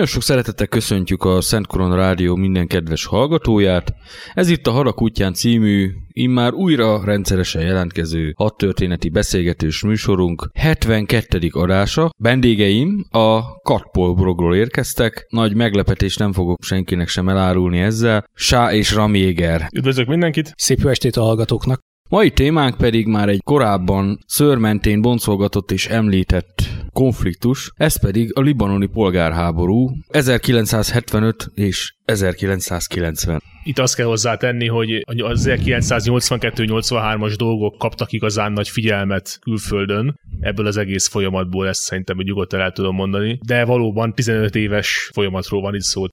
Nagyon sok szeretettel köszöntjük a Szent Koron Rádió minden kedves hallgatóját. Ez itt a Harak útján című, immár újra rendszeresen jelentkező hat történeti beszélgetős műsorunk 72. adása. Vendégeim a Katpolbrogról érkeztek. Nagy meglepetés nem fogok senkinek sem elárulni ezzel. Sá és Ramjéger. Üdvözlök mindenkit! Szép jó estét a hallgatóknak! Mai témánk pedig már egy korábban szörmentén boncolgatott és említett konfliktus, ez pedig a libanoni polgárháború 1975 és 1990. Itt azt kell hozzátenni, hogy az 1982-83-as dolgok kaptak igazán nagy figyelmet külföldön, ebből az egész folyamatból ezt szerintem nyugodtan el tudom mondani, de valóban 15 éves folyamatról van itt szó.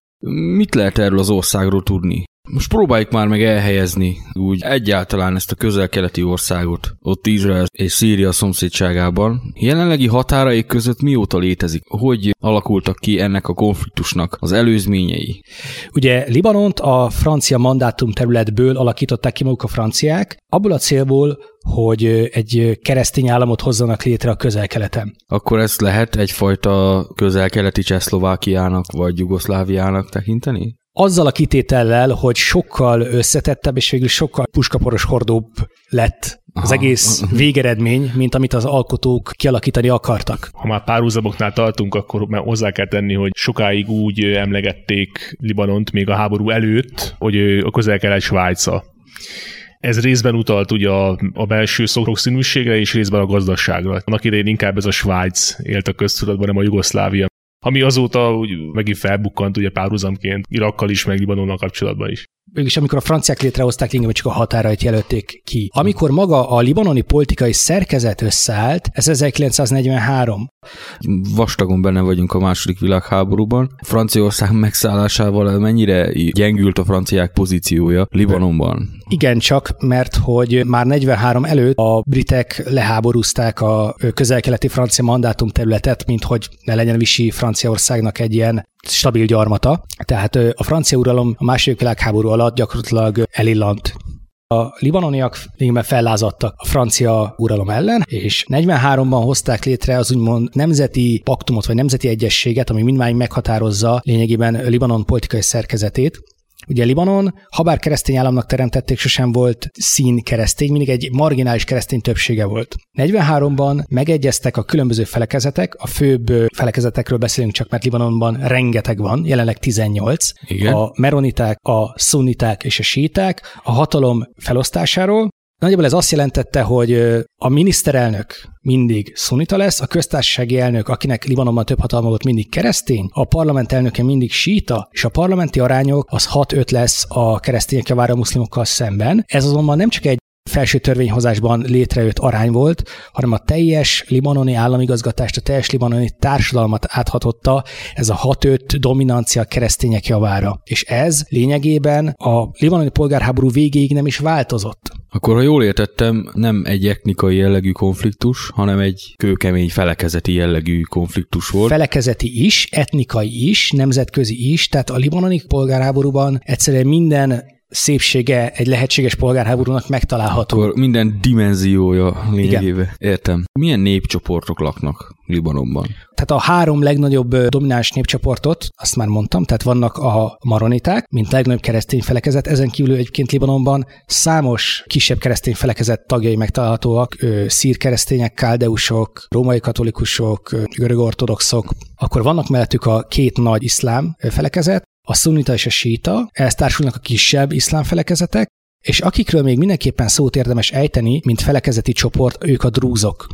Mit lehet erről az országról tudni? Most próbáljuk már meg elhelyezni úgy egyáltalán ezt a közel-keleti országot, ott Izrael és Szíria szomszédságában. Jelenlegi határaik között mióta létezik? Hogy alakultak ki ennek a konfliktusnak az előzményei? Ugye Libanont a francia mandátum területből alakították ki maguk a franciák, abból a célból, hogy egy keresztény államot hozzanak létre a közel-keleten. Akkor ezt lehet egyfajta közel-keleti Csehszlovákiának vagy Jugoszláviának tekinteni? Azzal a kitétellel, hogy sokkal összetettebb és végül sokkal puskaporos hordóbb lett az egész végeredmény, mint amit az alkotók kialakítani akartak. Ha már párhuzamoknál tartunk, akkor már hozzá kell tenni, hogy sokáig úgy emlegették Libanont még a háború előtt, hogy a közel-kelet Svájca. Ez részben utalt ugye a, a belső színűségre, és részben a gazdaságra. Annak idején inkább ez a Svájc élt a köztudatban, nem a Jugoszlávia ami azóta úgy megint felbukkant ugye párhuzamként Irakkal is, meg Libanonnal kapcsolatban is mégis amikor a franciák létrehozták, lényegében csak a határait jelölték ki. Amikor maga a libanoni politikai szerkezet összeállt, ez 1943. Vastagon benne vagyunk a második világháborúban. Franciaország megszállásával mennyire gyengült a franciák pozíciója Libanonban? Igen, csak mert hogy már 43 előtt a britek leháborúzták a közel-keleti francia mandátum területet, mint hogy ne legyen visi Franciaországnak egy ilyen stabil gyarmata. Tehát a francia uralom a második világháború alatt gyakorlatilag elillant a libanoniak lényegben fellázadtak a francia uralom ellen, és 43-ban hozták létre az úgymond nemzeti paktumot, vagy nemzeti egyességet, ami mindmáig meghatározza lényegében Libanon politikai szerkezetét, Ugye Libanon, ha bár keresztény államnak teremtették, sosem volt szín keresztény, mindig egy marginális keresztény többsége volt. 43-ban megegyeztek a különböző felekezetek, a főbb felekezetekről beszélünk csak, mert Libanonban rengeteg van, jelenleg 18. Igen. A meroniták, a szunniták és a síták a hatalom felosztásáról, Nagyjából ez azt jelentette, hogy a miniszterelnök mindig szunita lesz, a köztársasági elnök, akinek Libanonban több hatalma volt, mindig keresztény, a parlament elnöke mindig síta, és a parlamenti arányok az 6-5 lesz a keresztények javára a muszlimokkal szemben. Ez azonban nem csak egy felső törvényhozásban létrejött arány volt, hanem a teljes libanoni államigazgatást, a teljes libanoni társadalmat áthatotta ez a 6-5 dominancia keresztények javára. És ez lényegében a libanoni polgárháború végéig nem is változott. Akkor, ha jól értettem, nem egy etnikai jellegű konfliktus, hanem egy kőkemény felekezeti jellegű konfliktus volt. Felekezeti is, etnikai is, nemzetközi is, tehát a libanoni polgárháborúban egyszerűen minden szépsége egy lehetséges polgárháborúnak megtalálható. Akkor minden dimenziója lényegében. Értem. Milyen népcsoportok laknak Libanonban? Tehát a három legnagyobb domináns népcsoportot, azt már mondtam, tehát vannak a maroniták, mint legnagyobb keresztény felekezet, ezen kívül egyébként Libanonban számos kisebb keresztény felekezet tagjai megtalálhatóak, szír keresztények, káldeusok, római katolikusok, görög ortodoxok. Akkor vannak mellettük a két nagy iszlám felekezet, a szunita és a síta, ehhez társulnak a kisebb iszlám felekezetek, és akikről még mindenképpen szót érdemes ejteni, mint felekezeti csoport, ők a drúzok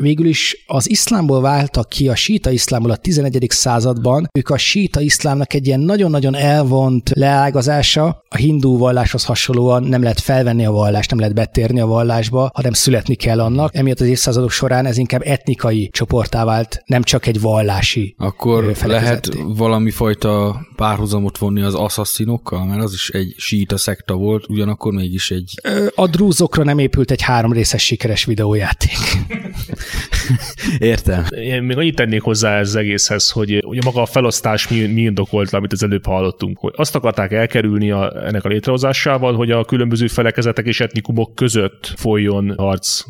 végül is az iszlámból váltak ki a síta iszlámból a 11. században. Ők a síta iszlámnak egy ilyen nagyon-nagyon elvont leágazása. A hindú valláshoz hasonlóan nem lehet felvenni a vallást, nem lehet betérni a vallásba, hanem születni kell annak. Emiatt az évszázadok során ez inkább etnikai csoportá vált, nem csak egy vallási Akkor lehet valami fajta párhuzamot vonni az assasszinokkal, mert az is egy síta szekta volt, ugyanakkor mégis egy... A drúzokra nem épült egy három részes sikeres videójáték. Értem. Én még annyit tennék hozzá ez az egészhez, hogy ugye maga a felosztás mi, mi indokolt, amit az előbb hallottunk, hogy azt akarták elkerülni a, ennek a létrehozásával, hogy a különböző felekezetek és etnikumok között folyjon harc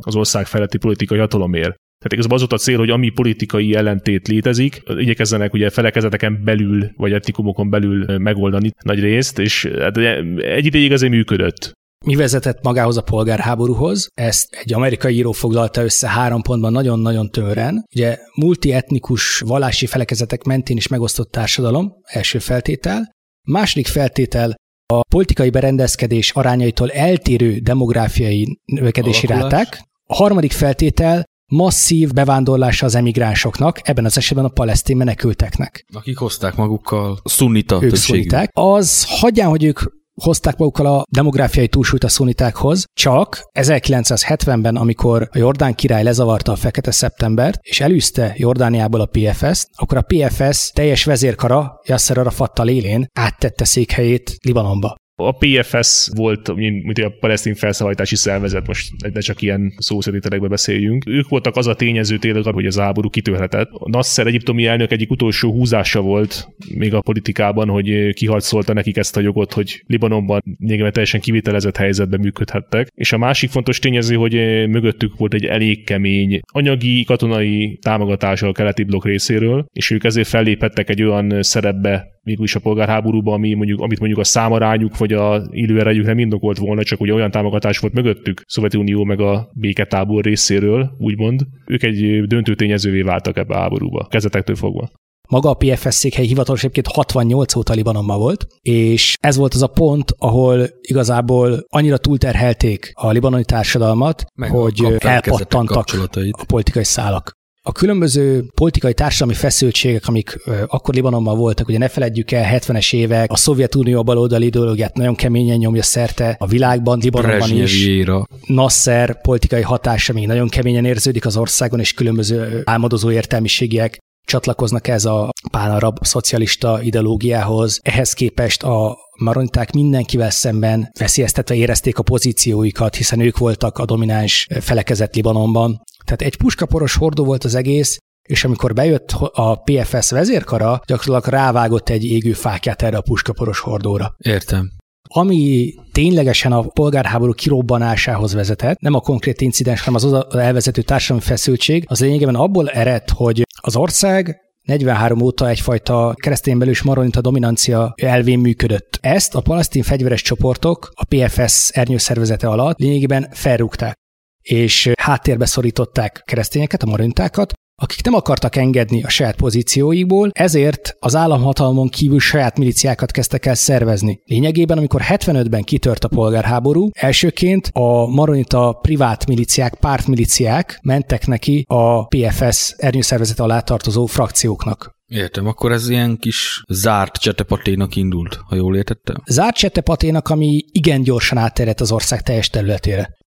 az ország feletti politikai hatalomért. Tehát igazából az volt a cél, hogy ami politikai ellentét létezik, igyekezzenek ugye felekezeteken belül, vagy etnikumokon belül megoldani nagy részt, és hát egy ideig azért működött. Mi vezetett magához a polgárháborúhoz? Ezt egy amerikai író foglalta össze három pontban nagyon-nagyon tömören. Ugye multietnikus vallási felekezetek mentén is megosztott társadalom, első feltétel. Második feltétel a politikai berendezkedés arányaitól eltérő demográfiai növekedési Alakulás. ráták. A harmadik feltétel masszív bevándorlása az emigránsoknak, ebben az esetben a palesztin menekülteknek. Akik hozták magukkal szunnita ők szuniták. Az hagyján, hogy ők hozták magukkal a demográfiai túlsúlyt a szunitákhoz, csak 1970-ben, amikor a Jordán király lezavarta a Fekete Szeptembert, és elűzte Jordániából a PFS-t, akkor a PFS teljes vezérkara Yasser Arafattal élén áttette székhelyét Libanonba. A PFS volt, mint a palesztin felszabadítási szervezet, most ne csak ilyen szószerítelekbe beszéljünk. Ők voltak az a tényező tényleg, hogy az háború kitörhetett. A Nasser egyiptomi elnök egyik utolsó húzása volt még a politikában, hogy kiharcolta nekik ezt a jogot, hogy Libanonban még teljesen kivitelezett helyzetben működhettek. És a másik fontos tényező, hogy mögöttük volt egy elég kemény anyagi, katonai támogatása a keleti blokk részéről, és ők ezért felléphettek egy olyan szerepbe mégis a polgárháborúban, ami mondjuk, amit mondjuk a számarányuk vagy a élőerejük nem indokolt volna, csak ugye olyan támogatás volt mögöttük, Szovjetunió meg a béketábor részéről, úgymond, ők egy döntő tényezővé váltak ebbe a háborúba, kezetektől fogva. Maga a PFS székhely hivatalos egyébként 68 óta Libanonban volt, és ez volt az a pont, ahol igazából annyira túlterhelték a libanoni társadalmat, Meg hogy elpattantak a politikai szálak. A különböző politikai társadalmi feszültségek, amik akkor Libanonban voltak, ugye ne feledjük el, 70-es évek, a Szovjetunió baloldali ideológiát nagyon keményen nyomja szerte a világban, Libanonban is. Nasser politikai hatása még nagyon keményen érződik az országon, és különböző álmodozó értelmiségiek csatlakoznak ez a pánarab szocialista ideológiához. Ehhez képest a maroniták mindenkivel szemben veszélyeztetve érezték a pozícióikat, hiszen ők voltak a domináns felekezet Libanonban. Tehát egy puskaporos hordó volt az egész, és amikor bejött a PFS vezérkara, gyakorlatilag rávágott egy égő fákját erre a puskaporos hordóra. Értem. Ami ténylegesen a polgárháború kirobbanásához vezetett, nem a konkrét incidens, hanem az oda elvezető társadalmi feszültség, az lényegében abból ered, hogy az ország 43 óta egyfajta keresztény belős maronita dominancia elvén működött. Ezt a palesztin fegyveres csoportok a PFS ernyőszervezete alatt lényegében felrúgták és háttérbe szorították keresztényeket, a marintákat, akik nem akartak engedni a saját pozícióikból, ezért az államhatalmon kívül saját miliciákat kezdtek el szervezni. Lényegében, amikor 75-ben kitört a polgárháború, elsőként a maronita privát miliciák, pártmiliciák mentek neki a PFS ernyőszervezet alá tartozó frakcióknak. Értem, akkor ez ilyen kis zárt csetepaténak indult, ha jól értettem. Zárt csetepaténak, ami igen gyorsan átterjedt az ország teljes területére.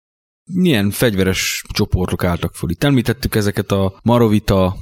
Milyen fegyveres csoportok álltak föl? Itt említettük ezeket a marovita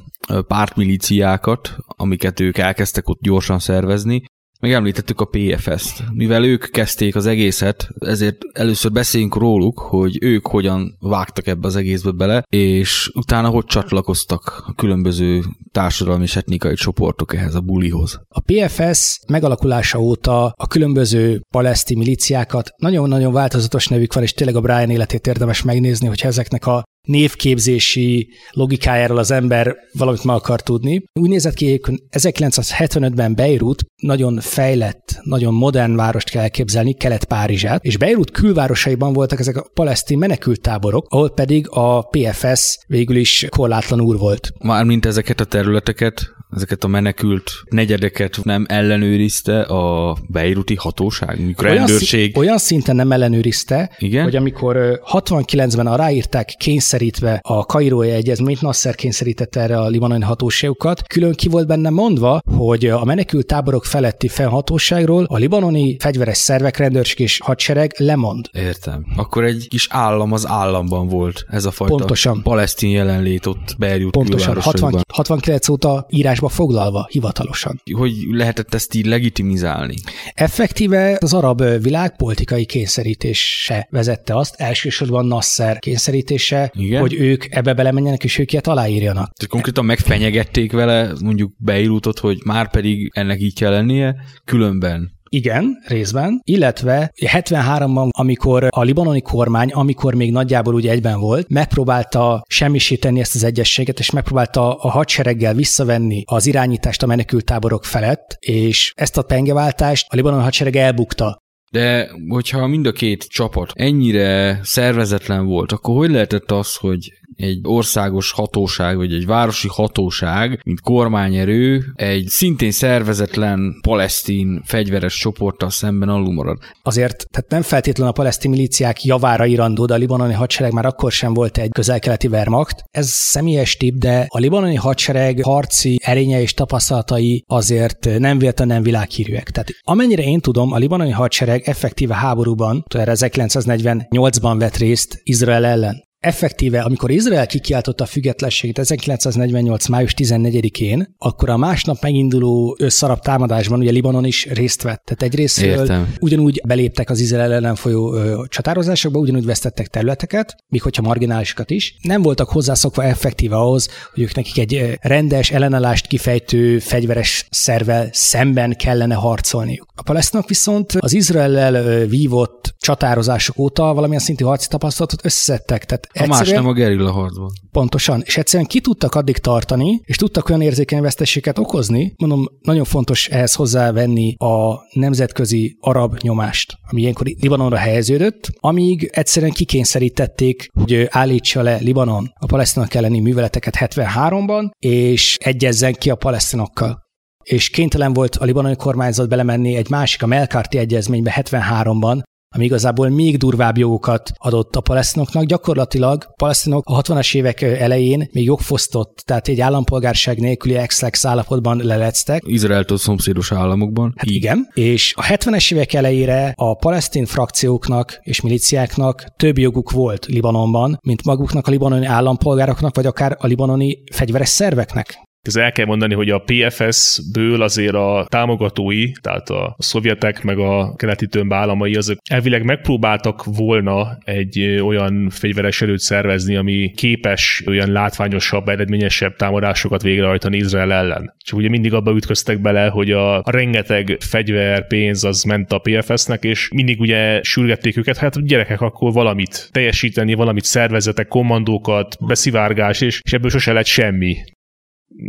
pártmilíciákat, amiket ők elkezdtek ott gyorsan szervezni, meg említettük a PFS-t. Mivel ők kezdték az egészet, ezért először beszéljünk róluk, hogy ők hogyan vágtak ebbe az egészbe bele, és utána hogy csatlakoztak a különböző társadalmi és etnikai csoportok ehhez a bulihoz. A PFS megalakulása óta a különböző paleszti miliciákat nagyon-nagyon változatos nevük van, és tényleg a Brian életét érdemes megnézni, hogy ezeknek a névképzési logikájáról az ember valamit meg akar tudni. Úgy nézett ki, hogy 1975-ben Beirut nagyon fejlett, nagyon modern várost kell elképzelni, Kelet-Párizsát, és Beirut külvárosaiban voltak ezek a palesztin menekülttáborok, ahol pedig a PFS végül is korlátlan úr volt. Mármint ezeket a területeket, ezeket a menekült negyedeket nem ellenőrizte a beiruti hatóság, mikor Olyan, rendőrség. szí- olyan szinten nem ellenőrizte, Igen? hogy amikor ö, 69-ben aláírták kényszerítve a Kairói Egyezményt, Nasser kényszerítette erre a libanoni hatóságokat, külön ki volt benne mondva, hogy a menekült táborok feletti fennhatóságról a libanoni fegyveres szervek, rendőrség és hadsereg lemond. Értem. Akkor egy kis állam az államban volt ez a fajta Pontosan. palesztin jelenlét ott Beirut Pontosan 60, külvárosaiban. 69 óta írásba foglalva hivatalosan. Hogy lehetett ezt így legitimizálni? Effektíve az arab világ politikai kényszerítése vezette azt, elsősorban Nasser kényszerítése, Igen? hogy ők ebbe belemenjenek és ők ilyet aláírjanak. Tehát konkrétan megfenyegették vele mondjuk Beirutot, hogy már pedig ennek így kell lennie, különben Igen, részben, illetve 73-ban, amikor a libanoni kormány, amikor még nagyjából ugye egyben volt, megpróbálta semmisíteni ezt az egyességet, és megpróbálta a hadsereggel visszavenni az irányítást a menekültáborok felett, és ezt a pengeváltást a libanoni hadsereg elbukta. De hogyha mind a két csapat ennyire szervezetlen volt, akkor hogy lehetett az, hogy egy országos hatóság, vagy egy városi hatóság, mint kormányerő, egy szintén szervezetlen palesztin fegyveres csoporttal szemben alul marad? Azért, tehát nem feltétlenül a palesztin milíciák javára irandó, de a libanoni hadsereg már akkor sem volt egy közel-keleti Wehrmacht. Ez személyes tip, de a libanoni hadsereg harci erénye és tapasztalatai azért nem véletlenül nem világhírűek. Tehát amennyire én tudom, a libanoni hadsereg effektíve háborúban, erre 1948-ban vett részt Izrael ellen. Effektíve, amikor Izrael kikiáltotta a függetlenségét 1948. május 14-én, akkor a másnap meginduló szarab támadásban ugye Libanon is részt vett. Tehát egyrésztről Értem. ugyanúgy beléptek az Izrael ellen folyó ö, csatározásokba, ugyanúgy vesztettek területeket, még hogyha marginálisokat is. Nem voltak hozzászokva effektíve ahhoz, hogy ők nekik egy rendes ellenállást kifejtő fegyveres szervel szemben kellene harcolniuk. A palesztinok viszont az Izraellel ö, vívott csatározások óta valamilyen szintű harci tapasztalatot összeszedtek, tehát A más nem a gerilla harcban. Pontosan, és egyszerűen ki tudtak addig tartani, és tudtak olyan érzékeny vesztességet okozni, mondom, nagyon fontos ehhez hozzávenni a nemzetközi arab nyomást, ami ilyenkor Libanonra helyeződött, amíg egyszerűen kikényszerítették, hogy állítsa le Libanon a palesztinok elleni műveleteket 73-ban, és egyezzen ki a palesztinokkal és kénytelen volt a libanoni kormányzat belemenni egy másik, a Melkarti egyezménybe 73-ban, ami igazából még durvább jogokat adott a palesztinoknak. Gyakorlatilag a palesztinok a 60-as évek elején még jogfosztott, tehát egy állampolgárság nélküli ex állapotban lelectek. Izraeltől szomszédos államokban. Hát igen, és a 70-es évek elejére a palesztin frakcióknak és miliciáknak több joguk volt Libanonban, mint maguknak a libanoni állampolgároknak, vagy akár a libanoni fegyveres szerveknek. Ez el kell mondani, hogy a PFS-ből azért a támogatói, tehát a szovjetek meg a keleti tömb államai, azok elvileg megpróbáltak volna egy olyan fegyveres erőt szervezni, ami képes olyan látványosabb, eredményesebb támadásokat végrehajtani Izrael ellen. Csak ugye mindig abba ütköztek bele, hogy a, rengeteg fegyver, pénz az ment a PFS-nek, és mindig ugye sürgették őket, hát gyerekek, akkor valamit teljesíteni, valamit szervezetek, kommandókat, beszivárgás, és, és ebből sose lett semmi.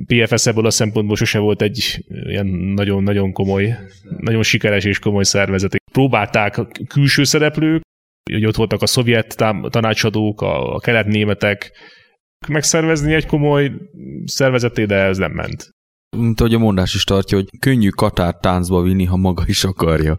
PFS ebből a szempontból sose volt egy ilyen nagyon-nagyon komoly, nagyon sikeres és komoly szervezet. Próbálták a külső szereplők, hogy ott voltak a szovjet tanácsadók, a kelet-németek, megszervezni egy komoly szervezeté, de ez nem ment. Mint ahogy a mondás is tartja, hogy könnyű Katár táncba vinni, ha maga is akarja.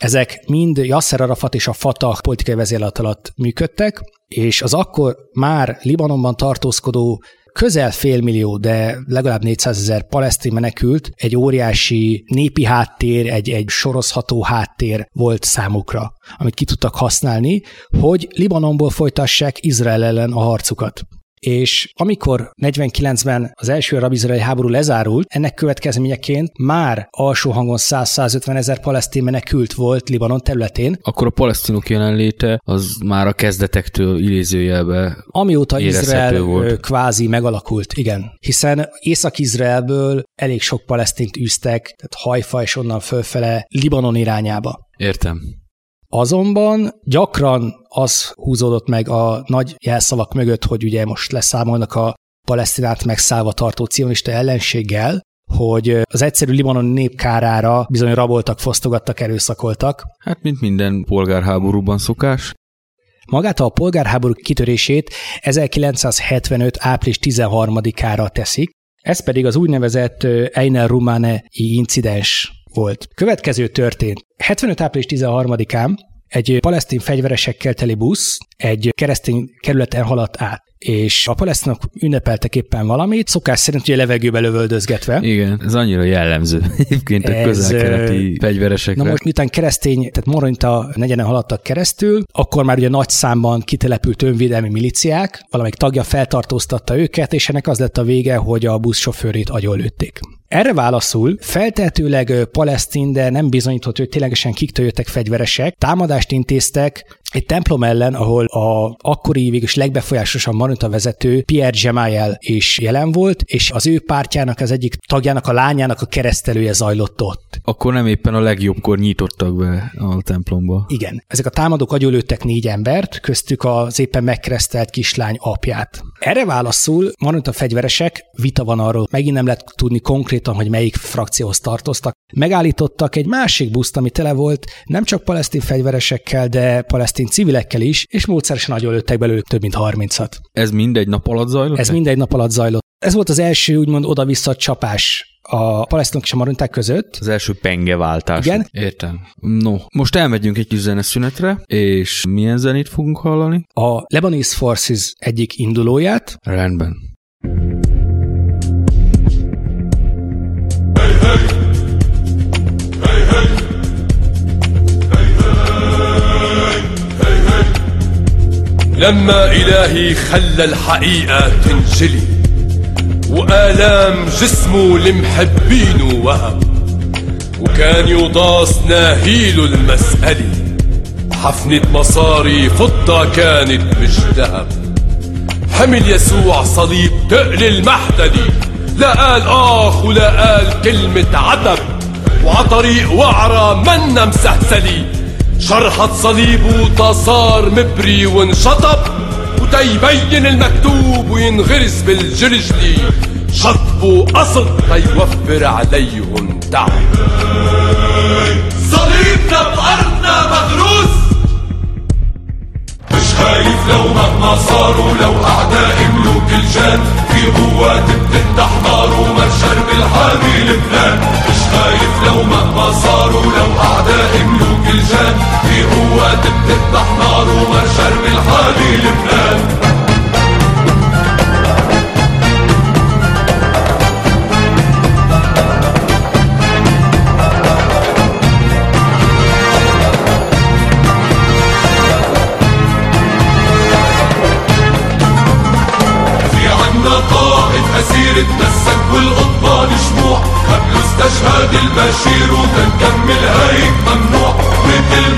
Ezek mind Yasser Arafat és a Fatah politikai vezérlet alatt működtek, és az akkor már Libanonban tartózkodó közel félmillió, de legalább 400 ezer palesztin menekült, egy óriási népi háttér, egy, egy sorozható háttér volt számukra, amit ki tudtak használni, hogy Libanonból folytassák Izrael ellen a harcukat és amikor 49-ben az első arab-izraeli háború lezárult, ennek következményeként már alsó hangon 100-150 ezer palesztin menekült volt Libanon területén. Akkor a palesztinok jelenléte az már a kezdetektől idézőjelbe Amióta Izrael volt. kvázi megalakult, igen. Hiszen Észak-Izraelből elég sok palesztint űztek, tehát Hajfa és onnan fölfele Libanon irányába. Értem. Azonban gyakran az húzódott meg a nagy jelszavak mögött, hogy ugye most leszámolnak a palesztinát megszállva tartó cionista ellenséggel, hogy az egyszerű libanon nép kárára bizony raboltak, fosztogattak, erőszakoltak. Hát, mint minden polgárháborúban szokás. Magát a polgárháború kitörését 1975. április 13-ára teszik, ez pedig az úgynevezett Einer Rumane incidens volt. Következő történt. 75. április 13-án egy palesztin fegyveresekkel teli busz egy keresztény kerületen haladt át és a palesztinok ünnepeltek éppen valamit, szokás szerint ugye levegőbe lövöldözgetve. Igen, ez annyira jellemző egyébként a közel-keleti fegyveresekre. Na most miután keresztény, tehát Moronta negyenen haladtak keresztül, akkor már ugye nagy számban kitelepült önvédelmi miliciák, valamelyik tagja feltartóztatta őket, és ennek az lett a vége, hogy a buszsofőrét agyonlőtték. Erre válaszul feltehetőleg palesztin, de nem bizonyított, hogy ténylegesen kiktől jöttek fegyveresek, támadást intéztek egy templom ellen, ahol a akkori végül legbefolyásosabb Manuta vezető Pierre Gemayel is jelen volt, és az ő pártjának az egyik tagjának, a lányának a keresztelője zajlott ott. Akkor nem éppen a legjobbkor nyitottak be a templomba. Igen. Ezek a támadók agyonlőttek négy embert, köztük az éppen megkeresztelt kislány apját. Erre válaszul Manuta fegyveresek, vita van arról, megint nem lehet tudni konkrétan, hogy melyik frakcióhoz tartoztak, megállítottak egy másik buszt, ami tele volt nem csak palesztin fegyveresekkel, de palesztin civilekkel is, és módszeresen agyonlőttek belőlük több mint 30-at. Ez mindegy nap alatt zajlott? Ez mindegy nap alatt zajlott. Ez volt az első úgymond oda-vissza csapás a palesztinok és a maronták között. Az első pengeváltás. Igen. Értem. No, most elmegyünk egy kis zeneszünetre, és milyen zenét fogunk hallani? A Lebanese Forces egyik indulóját. Rendben. لما إلهي خلى الحقيقة تنجلي وآلام جسمه لمحبينه وهم. وكان يضاس ناهيله المسألة حفنة مصاري فضة كانت مش ذهب حمل يسوع صليب تقل المحتدي لا قال آخ ولا قال كلمة عتب وعطريق وعرة منا مسهسلي شرحت صليبه تصار مبري وانشطب. تيبين المكتوب وينغرس بالجلجلي شطب وقصد تيوفر عليهم تعب صليبنا بأرضنا مغروس. مش خايف لو مهما صاروا لو أعداء ملوك الجان. في قوات بتفتح نار ومرشر بالحامي لبنان. مش خايف لو مهما صاروا لو أعداء ملوك الجان في قوات بتفتح نار ومرشر من حالي لبنان أسير اتمسك والقطبان شموع قبل استشهاد البشير وتنكر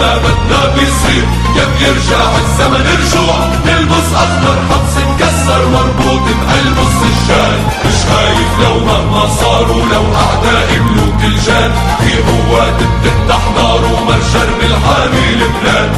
ما بدنا بيصير. يا بيرجع الزمن رجوع نلبس أخضر حبس مكسر مربوط بقلب السجان مش خايف لو مهما صاروا لو أعداء ملوك الجان. في قوات بتفتح نار ومرشر بالحامي لبنان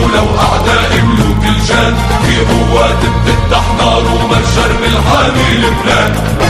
مهما صاروا لو أعداء ملوك الجان في قوات بتفتح نار ومرشر بالحامي لبنان.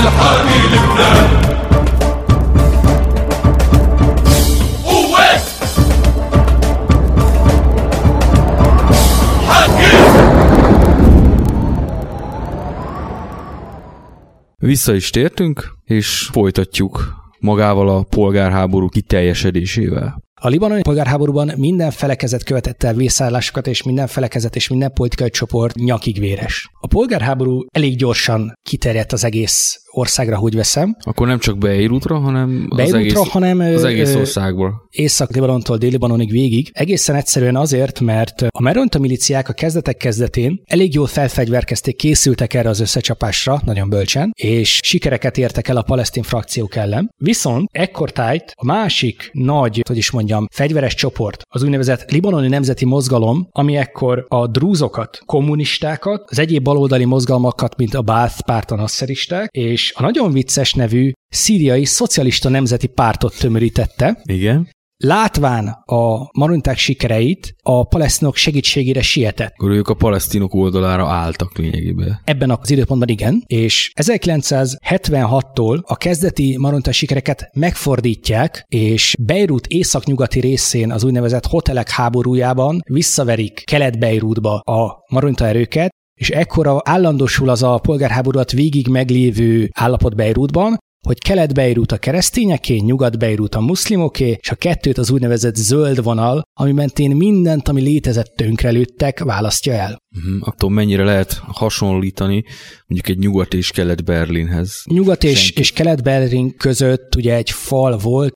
ومرشر بالحامي لبنان قوات حاكم Vissza is tértünk, és folytatjuk magával a polgárháború kiteljesedésével. A libanoni polgárháborúban minden felekezet követett el vészállásokat, és minden felekezet és minden politikai csoport nyakig véres. A polgárháború elég gyorsan kiterjedt az egész országra, hogy veszem. Akkor nem csak Beirútra, hanem az Beirútra, egész, hanem, az egész országból. Észak-Libanontól Dél-Libanonig végig. Egészen egyszerűen azért, mert a Meronta miliciák a kezdetek kezdetén elég jól felfegyverkezték, készültek erre az összecsapásra, nagyon bölcsen, és sikereket értek el a palesztin frakciók ellen. Viszont ekkortájt a másik nagy, hogy is mondjam, fegyveres csoport, az úgynevezett libanoni nemzeti mozgalom, ami ekkor a drúzokat, kommunistákat, az egyéb baloldali mozgalmakat, mint a Baath párt a nasszeristák, és a nagyon vicces nevű szíriai szocialista nemzeti pártot tömörítette, Igen. Látván a maronták sikereit, a palesztinok segítségére sietett. Akkor ők a palesztinok oldalára álltak lényegében. Ebben az időpontban igen, és 1976-tól a kezdeti maronta sikereket megfordítják, és Beirut északnyugati részén az úgynevezett hotelek háborújában visszaverik Kelet-Beirutba a maronta erőket, és ekkora állandósul az a polgárháborúat végig meglévő állapot Beirutban, hogy Kelet-Beirut a keresztényeké, Nyugat-Beirut a muszlimoké, és a kettőt az úgynevezett zöld vonal, ami mentén mindent, ami létezett tönkrelőttek, választja el. Uh-huh. Attól mennyire lehet hasonlítani mondjuk egy nyugat és kelet Berlinhez. Nyugat és, Senki. és kelet-Berlin között ugye egy fal volt,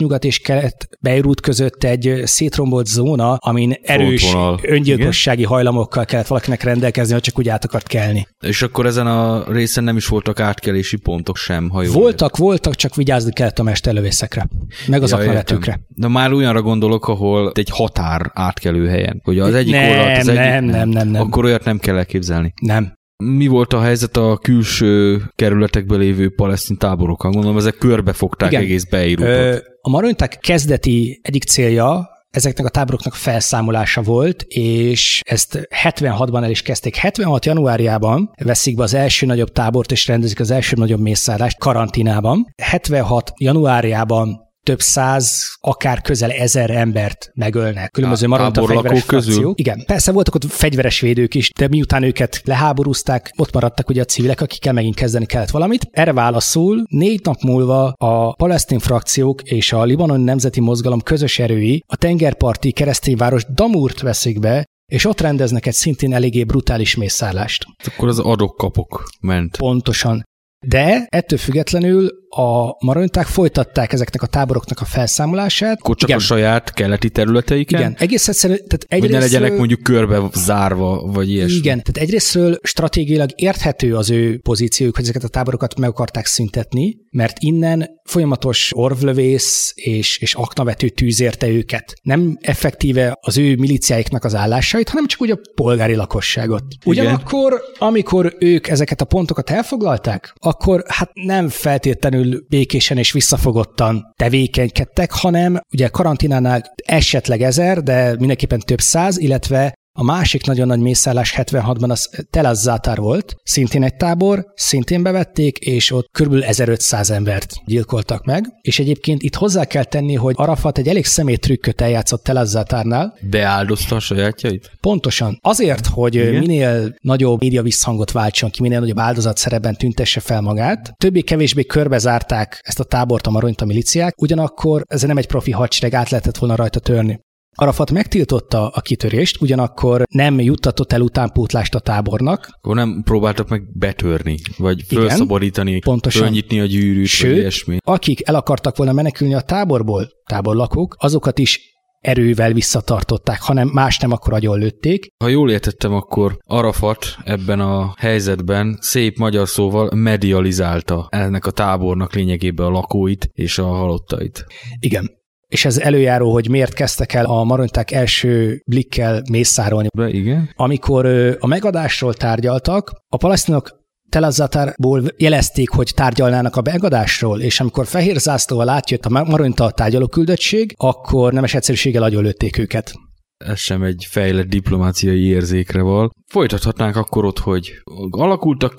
nyugat és kelet Beirut között egy szétrombolt zóna, amin erős Frontvonal. öngyilkossági hajlamokkal kellett valakinek rendelkezni, hogy csak úgy át akart kelni. És akkor ezen a részen nem is voltak átkelési pontok sem, ha jól Voltak, voltak, csak vigyázni kellett a mesterlövészekre, meg az Ja, aknavetőkre. De már olyanra gondolok, ahol egy határ átkelő helyen, hogy az egyik Nem, oldalt az egyik, nem, nem, nem, nem. Akkor olyat nem kell elképzelni. Nem. Mi volt a helyzet a külső kerületekben lévő palesztin táborokkal? Gondolom, ezek körbefogták Igen. egész Beirutot. A maronták kezdeti egyik célja ezeknek a táboroknak felszámolása volt, és ezt 76-ban el is kezdték. 76 januárjában veszik be az első nagyobb tábort, és rendezik az első nagyobb mészállást karantinában. 76 januárjában több száz, akár közel ezer embert megölnek. Különböző maradta fegyveres közül. Frakció. Igen, persze voltak ott fegyveres védők is, de miután őket leháborúzták, ott maradtak ugye a civilek, akikkel megint kezdeni kellett valamit. Erre válaszul négy nap múlva a palesztin frakciók és a Libanon Nemzeti Mozgalom közös erői a tengerparti keresztényváros Damurt veszik be, és ott rendeznek egy szintén eléggé brutális mészállást. Akkor az adok-kapok ment. Pontosan. De ettől függetlenül a maroniták folytatták ezeknek a táboroknak a felszámolását. Akkor csak Igen. a saját keleti területeiken? Igen, egész egyszerűen. Tehát egyrészt, hogy ne legyenek mondjuk körbe zárva, vagy ilyesmi. Igen, tehát egyrésztről stratégiailag érthető az ő pozíciójuk, hogy ezeket a táborokat meg akarták szüntetni, mert innen folyamatos orvlövész és, és aknavető tűz érte őket. Nem effektíve az ő miliciáiknak az állásait, hanem csak úgy a polgári lakosságot. Ugyanakkor, amikor ők ezeket a pontokat elfoglalták, akkor hát nem feltétlenül feltétlenül békésen és visszafogottan tevékenykedtek, hanem ugye karantinánál esetleg ezer, de mindenképpen több száz, illetve a másik nagyon nagy mészállás 76-ban az Telazzátár volt, szintén egy tábor, szintén bevették, és ott kb. 1500 embert gyilkoltak meg. És egyébként itt hozzá kell tenni, hogy Arafat egy elég szemét trükköt eljátszott Telazzátárnál. Beáldozta a sajátjait? Pontosan. Azért, hogy Igen? minél nagyobb média visszhangot váltson ki, minél nagyobb áldozat szerepben tüntesse fel magát. Többé-kevésbé körbezárták ezt a tábort a maronyt miliciák, ugyanakkor ez nem egy profi hadsereg, át lehetett volna rajta törni. Arafat megtiltotta a kitörést, ugyanakkor nem juttatott el utánpótlást a tábornak. Akkor nem próbáltak meg betörni, vagy felszabadítani, fölnyitni a gyűrűt, Sőt, vagy ilyesmi. akik el akartak volna menekülni a táborból, táborlakók, azokat is erővel visszatartották, hanem más nem akkor agyon lőtték. Ha jól értettem, akkor Arafat ebben a helyzetben szép magyar szóval medializálta ennek a tábornak lényegében a lakóit és a halottait. Igen, és ez előjáró, hogy miért kezdtek el a maronták első blikkel mészárolni. Be, igen. Amikor a megadásról tárgyaltak, a palesztinok Telazatárból jelezték, hogy tárgyalnának a megadásról, és amikor fehér zászlóval átjött a maronta tárgyaló küldöttség, akkor nemes egyszerűséggel agyonlőtték őket ez sem egy fejlett diplomáciai érzékre val. Folytathatnánk akkor ott, hogy alakultak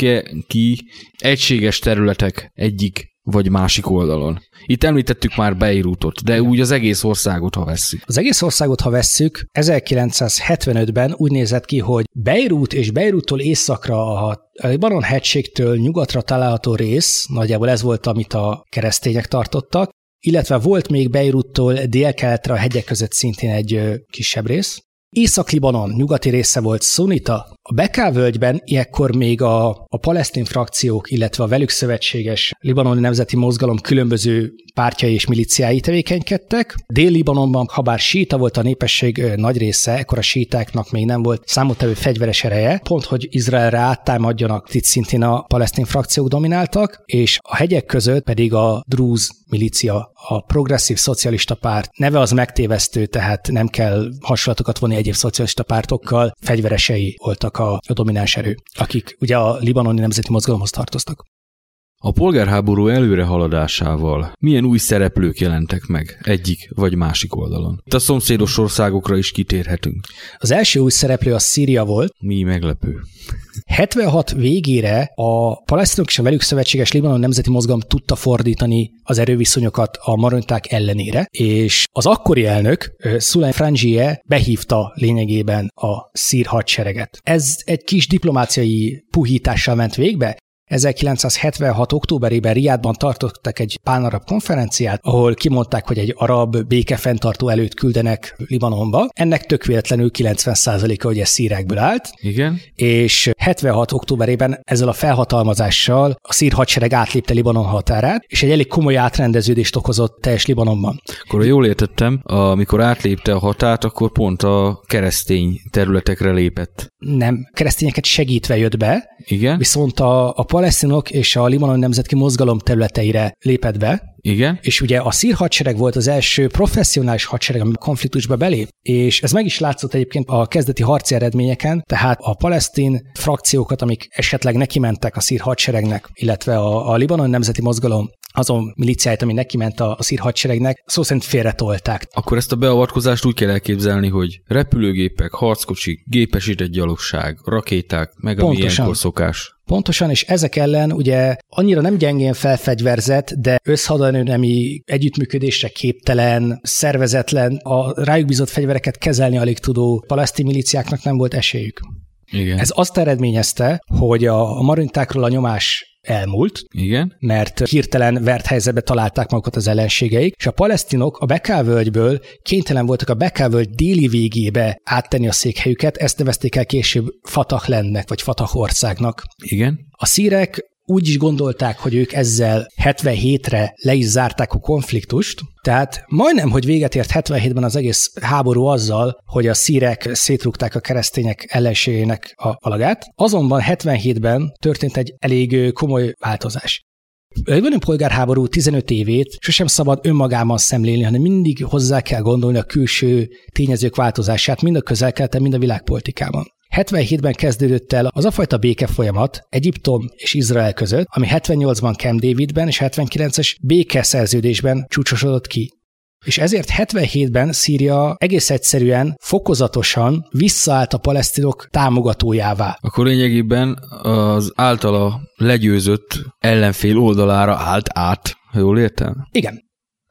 ki egységes területek egyik vagy másik oldalon. Itt említettük már Beirutot, de úgy az egész országot, ha vesszük. Az egész országot, ha vesszük, 1975-ben úgy nézett ki, hogy Beirut és Beiruttól északra a Libanon hegységtől nyugatra található rész, nagyjából ez volt, amit a keresztények tartottak, illetve volt még Beiruttól délkeletre a hegyek között szintén egy kisebb rész. Észak-Libanon nyugati része volt szunita, a Beká völgyben ilyenkor még a, a palesztin frakciók, illetve a velük szövetséges libanoni nemzeti mozgalom különböző pártjai és miliciái tevékenykedtek. Dél-Libanonban, ha bár síta volt a népesség nagy része, ekkor a sítáknak még nem volt számottevő fegyveres ereje, pont hogy Izraelre áttámadjanak, itt szintén a palesztin frakciók domináltak, és a hegyek között pedig a drúz milícia, a progresszív szocialista párt. Neve az megtévesztő, tehát nem kell hasonlatokat vonni egyéb szocialista pártokkal, fegyveresei voltak a, a domináns erő, akik ugye a libanoni nemzeti mozgalomhoz tartoztak. A polgárháború előrehaladásával milyen új szereplők jelentek meg egyik vagy másik oldalon? Itt a szomszédos országokra is kitérhetünk. Az első új szereplő a Szíria volt. Mi meglepő. 76 végére a palesztinok és a velük szövetséges Libanon Nemzeti Mozgalom tudta fordítani az erőviszonyokat a maronták ellenére, és az akkori elnök, Szulajn Frangie behívta lényegében a szír hadsereget. Ez egy kis diplomáciai puhítással ment végbe, 1976. októberében Riádban tartottak egy pánarab konferenciát, ahol kimondták, hogy egy arab békefenntartó előtt küldenek Libanonba. Ennek tök véletlenül 90%-a ugye szírekből állt. Igen. És 76. októberében ezzel a felhatalmazással a szír hadsereg átlépte Libanon határát, és egy elég komoly átrendeződést okozott teljes Libanonban. Akkor jól értettem, amikor átlépte a határt, akkor pont a keresztény területekre lépett. Nem, keresztényeket segítve jött be, Igen. viszont a, a palesztinok és a Libanon Nemzetki Mozgalom területeire lépett be, igen. És ugye a szír hadsereg volt az első professzionális hadsereg, ami konfliktusba belép, és ez meg is látszott egyébként a kezdeti harci eredményeken, tehát a palesztin frakciókat, amik esetleg neki mentek a szír hadseregnek, illetve a, a Libanon Nemzeti Mozgalom azon miliciáját, ami neki ment a, a szír hadseregnek, szó szerint félretolták. Akkor ezt a beavatkozást úgy kell elképzelni, hogy repülőgépek, harckocsik, gépesített gyalogság, rakéták, meg ami Pontosan. ilyenkor szokás. Pontosan, és ezek ellen ugye annyira nem gyengén felfegyverzett, de összhadanőnemi együttműködésre képtelen, szervezetlen, a rájuk bízott fegyvereket kezelni alig tudó palesztin miliciáknak nem volt esélyük. Igen. Ez azt eredményezte, hogy a marintákról a nyomás elmúlt, Igen. mert hirtelen vert helyzetbe találták magukat az ellenségeik, és a palesztinok a Bekávölgyből kénytelen voltak a Bekávölgy déli végébe áttenni a székhelyüket, ezt nevezték el később Fatah lennek, vagy Fatah országnak. Igen. A szírek úgy is gondolták, hogy ők ezzel 77-re le is zárták a konfliktust, tehát majdnem, hogy véget ért 77-ben az egész háború azzal, hogy a szírek szétrúgták a keresztények ellenségének a alagát, azonban 77-ben történt egy elég komoly változás. Libanoni polgárháború 15 évét sosem szabad önmagában szemlélni, hanem mindig hozzá kell gondolni a külső tényezők változását, mind a közel mind a világpolitikában. 77-ben kezdődött el az a fajta béke folyamat Egyiptom és Izrael között, ami 78-ban Camp Davidben és 79-es békeszerződésben csúcsosodott ki. És ezért 77-ben Szíria egész egyszerűen fokozatosan visszaállt a palesztinok támogatójává. Akkor lényegében az általa legyőzött ellenfél oldalára állt át. ha Jól értem? Igen.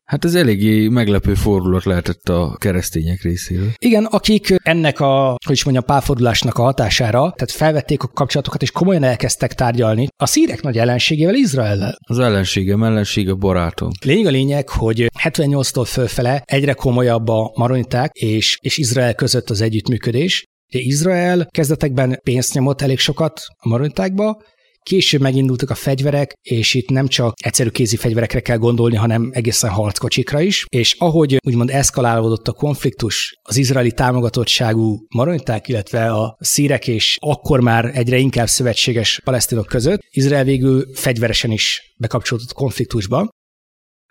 Hát ez eléggé meglepő fordulat lehetett a keresztények részéről. Igen, akik ennek a, hogy is mondjam, pálfordulásnak a hatására, tehát felvették a kapcsolatokat és komolyan elkezdtek tárgyalni a szírek nagy ellenségével, Izraellel. Az ellenségem, ellensége barátom. Lényeg a lényeg, hogy 78-tól fölfele egyre komolyabb a maroniták és, és Izrael között az együttműködés. Ugye Izrael kezdetekben pénzt nyomott elég sokat a maronitákba, Később megindultak a fegyverek, és itt nem csak egyszerű kézi fegyverekre kell gondolni, hanem egészen harckocsikra is. És ahogy úgymond eszkalálódott a konfliktus az izraeli támogatottságú maroniták, illetve a szírek és akkor már egyre inkább szövetséges palesztinok között, Izrael végül fegyveresen is bekapcsolódott konfliktusba.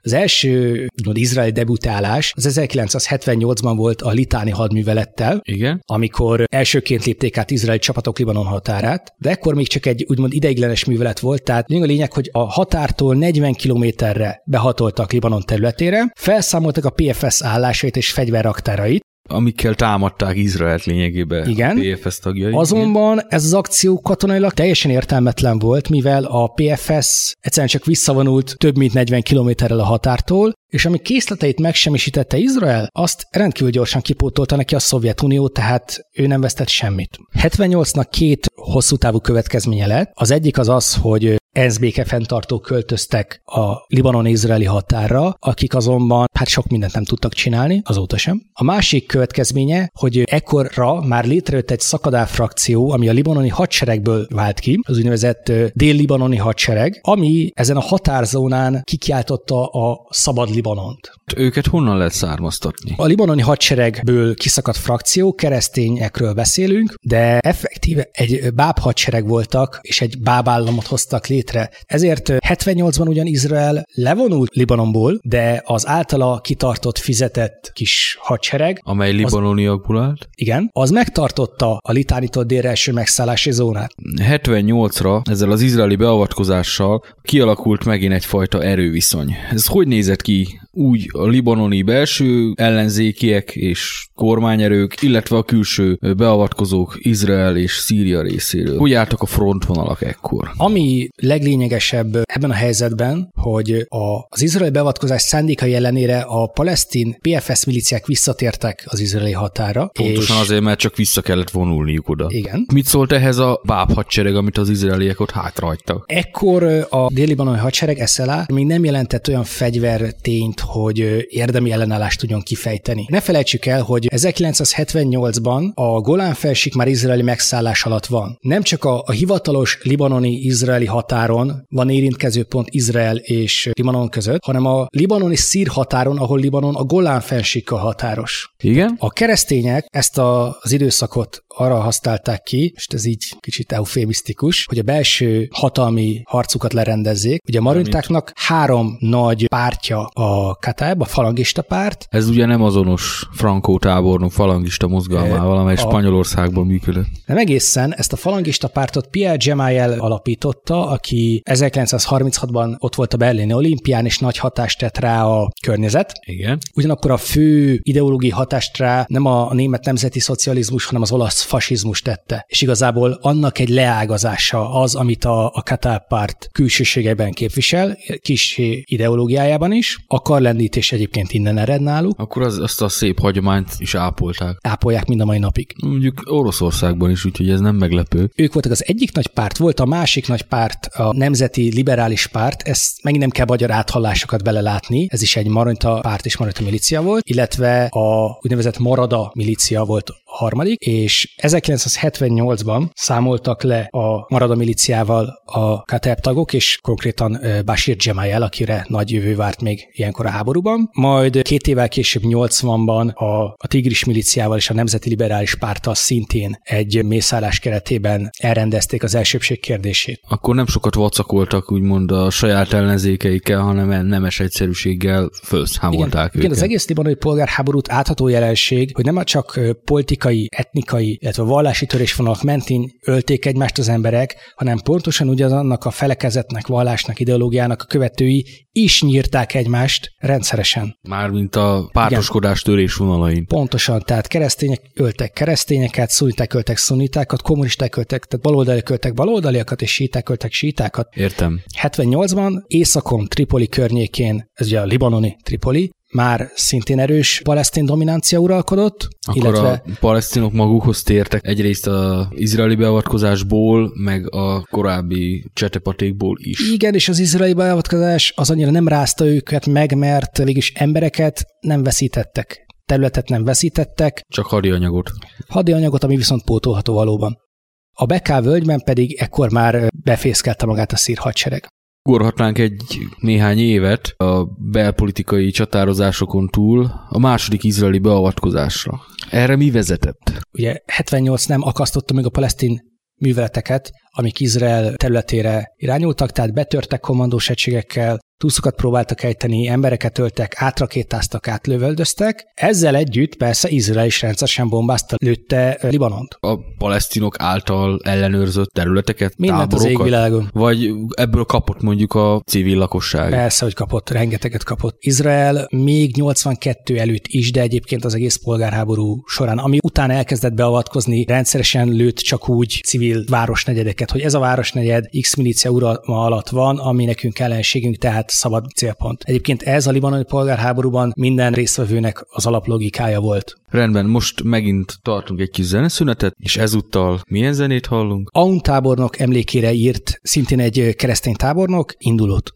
Az első úgymond izraeli debutálás az 1978-ban volt a litáni hadművelettel, Igen? amikor elsőként lépték át izraeli csapatok Libanon határát, de ekkor még csak egy úgymond ideiglenes művelet volt, tehát a lényeg, hogy a határtól 40 kilométerre behatoltak Libanon területére, felszámoltak a PFS állásait és fegyverraktárait, Amikkel támadták Izraelt lényegében. Igen. PFS tagjai. Azonban ez az akció katonailag teljesen értelmetlen volt, mivel a PFS egyszerűen csak visszavonult több mint 40 kilométerrel a határtól, és ami készleteit megsemmisítette Izrael, azt rendkívül gyorsan kipótolta neki a Szovjetunió, tehát ő nem vesztett semmit. 78-nak két hosszú távú következménye lett. Az egyik az az, hogy ENSZ békefenntartók költöztek a libanon-izraeli határra, akik azonban hát sok mindent nem tudtak csinálni, azóta sem. A másik következménye, hogy ekkorra már létrejött egy szakadár frakció, ami a libanoni hadseregből vált ki, az úgynevezett dél-libanoni hadsereg, ami ezen a határzónán kikiáltotta a szabad Libanont. Őket honnan lehet származtatni? A libanoni hadseregből kiszakadt frakció, keresztényekről beszélünk, de effektíve egy báb hadsereg voltak, és egy báb államot hoztak létre. Ezért 78-ban ugyan Izrael levonult Libanonból, de az általa kitartott, fizetett kis hadsereg, Amely libanoniakból állt. igen, az megtartotta a Litánitól délre első megszállási zónát. 78-ra ezzel az izraeli beavatkozással kialakult megint egyfajta erőviszony. Ez hogy nézett ki you. Úgy a libanoni belső ellenzékiek és kormányerők, illetve a külső beavatkozók Izrael és Szíria részéről? Hogy álltak a frontvonalak ekkor? Ami leglényegesebb ebben a helyzetben, hogy az izraeli beavatkozás szándékai ellenére a palesztin PFS miliciák visszatértek az izraeli határa. Pontosan és azért, mert csak vissza kellett vonulniuk oda. Igen. Mit szólt ehhez a báb hadsereg, amit az izraeliek ott hátrahagytak? Ekkor a dél-libanoni hadsereg SLA még nem jelentett olyan fegyvertényt, hogy érdemi ellenállást tudjon kifejteni. Ne felejtsük el, hogy 1978-ban a Golán felség már izraeli megszállás alatt van. Nem csak a, a hivatalos libanoni-izraeli határon van érintkező pont Izrael és Libanon között, hanem a libanoni szír határon, ahol Libanon a Golán felsíkkal határos. Igen? A keresztények ezt a, az időszakot arra használták ki, és ez így kicsit eufémisztikus, hogy a belső hatalmi harcukat lerendezzék. Ugye a marintáknak három nagy pártja a a Kataeb, a falangista párt. Ez ugye nem azonos Franco tábornok falangista mozgalmával, amely a- Spanyolországban működött. Nem egészen, ezt a falangista pártot Pierre Gemayel alapította, aki 1936-ban ott volt a berlini olimpián, és nagy hatást tett rá a környezet. Igen. Ugyanakkor a fő ideológiai hatást rá nem a német nemzeti szocializmus, hanem az olasz fasizmus tette. És igazából annak egy leágazása az, amit a, a Katál párt külsőségében képvisel, kis ideológiájában is. A karlendítés egyébként innen ered náluk. Akkor az, azt a szép hagyományt is ápolták. Ápolják mind a mai napig. Mondjuk Oroszországban is, úgyhogy ez nem meglepő. Ők voltak az egyik nagy párt, volt a másik nagy párt, a Nemzeti Liberális Párt, ezt megint nem kell magyar áthallásokat belelátni, ez is egy Maronita párt és Maronita milícia volt, illetve a úgynevezett Marada milícia volt harmadik, és 1978-ban számoltak le a Marada milíciával a Kateb tagok, és konkrétan Bashir Gemayel, akire nagy jövő várt még ilyenkor a háborúban. Majd két évvel később 80-ban a, a Tigris milíciával és a Nemzeti Liberális Párttal szintén egy mészállás keretében elrendezték az elsőbség kérdését. Akkor nem sokat vacakoltak úgymond a saját ellenzékeikkel, hanem nemes egyszerűséggel felszámolták igen, őket. az egész libanoni polgárháborút átható jelenség, hogy nem csak ö, politikai, etnikai, illetve vallási törésvonalak mentén ölték egymást az emberek, hanem pontosan ugyanannak a felekezetnek, vallásnak, ideológiának a követői is nyírták egymást rendszeresen. Mármint a pártoskodás törésvonalain. Pontosan, tehát keresztények öltek keresztényeket, szuniták öltek szunitákat, kommunisták öltek, tehát baloldaliak öltek baloldaliakat, és síták öltek sítákat. Értem. 78-ban északon, Tripoli környékén, ez ugye a libanoni Tripoli, már szintén erős palesztin dominancia uralkodott, Akkor illetve a palesztinok magukhoz tértek egyrészt az izraeli beavatkozásból, meg a korábbi csetepatékból is. igen, és az izraeli beavatkozás az annyira nem rázta őket meg, mert végülis embereket nem veszítettek, területet nem veszítettek, Csak hadianyagot. hadianyagot, ami viszont pótolható valóban. A Beká völgyben pedig ekkor már befészkelte magát a szír hadsereg. Ugorhatnánk egy néhány évet a belpolitikai csatározásokon túl a második izraeli beavatkozásra. Erre mi vezetett? Ugye 78 nem akasztotta meg a palesztin műveleteket, amik Izrael területére irányultak, tehát betörtek kommandós egységekkel, túszokat próbáltak ejteni, embereket öltek, átrakétáztak, átlövöldöztek. Ezzel együtt persze Izrael is rendszeresen bombázta, lőtte Libanont. A palesztinok által ellenőrzött területeket, Mindent az táborokat? égvilágon. Vagy ebből kapott mondjuk a civil lakosság? Persze, hogy kapott, rengeteget kapott. Izrael még 82 előtt is, de egyébként az egész polgárháború során, ami után elkezdett beavatkozni, rendszeresen lőtt csak úgy civil városnegyedeket, hogy ez a városnegyed X milícia uralma alatt van, ami nekünk ellenségünk, tehát szabad célpont. Egyébként ez a libanoni polgárháborúban minden résztvevőnek az alaplogikája volt. Rendben, most megint tartunk egy kis zeneszünetet, és ezúttal milyen zenét hallunk? Aun tábornok emlékére írt szintén egy keresztény tábornok indulót.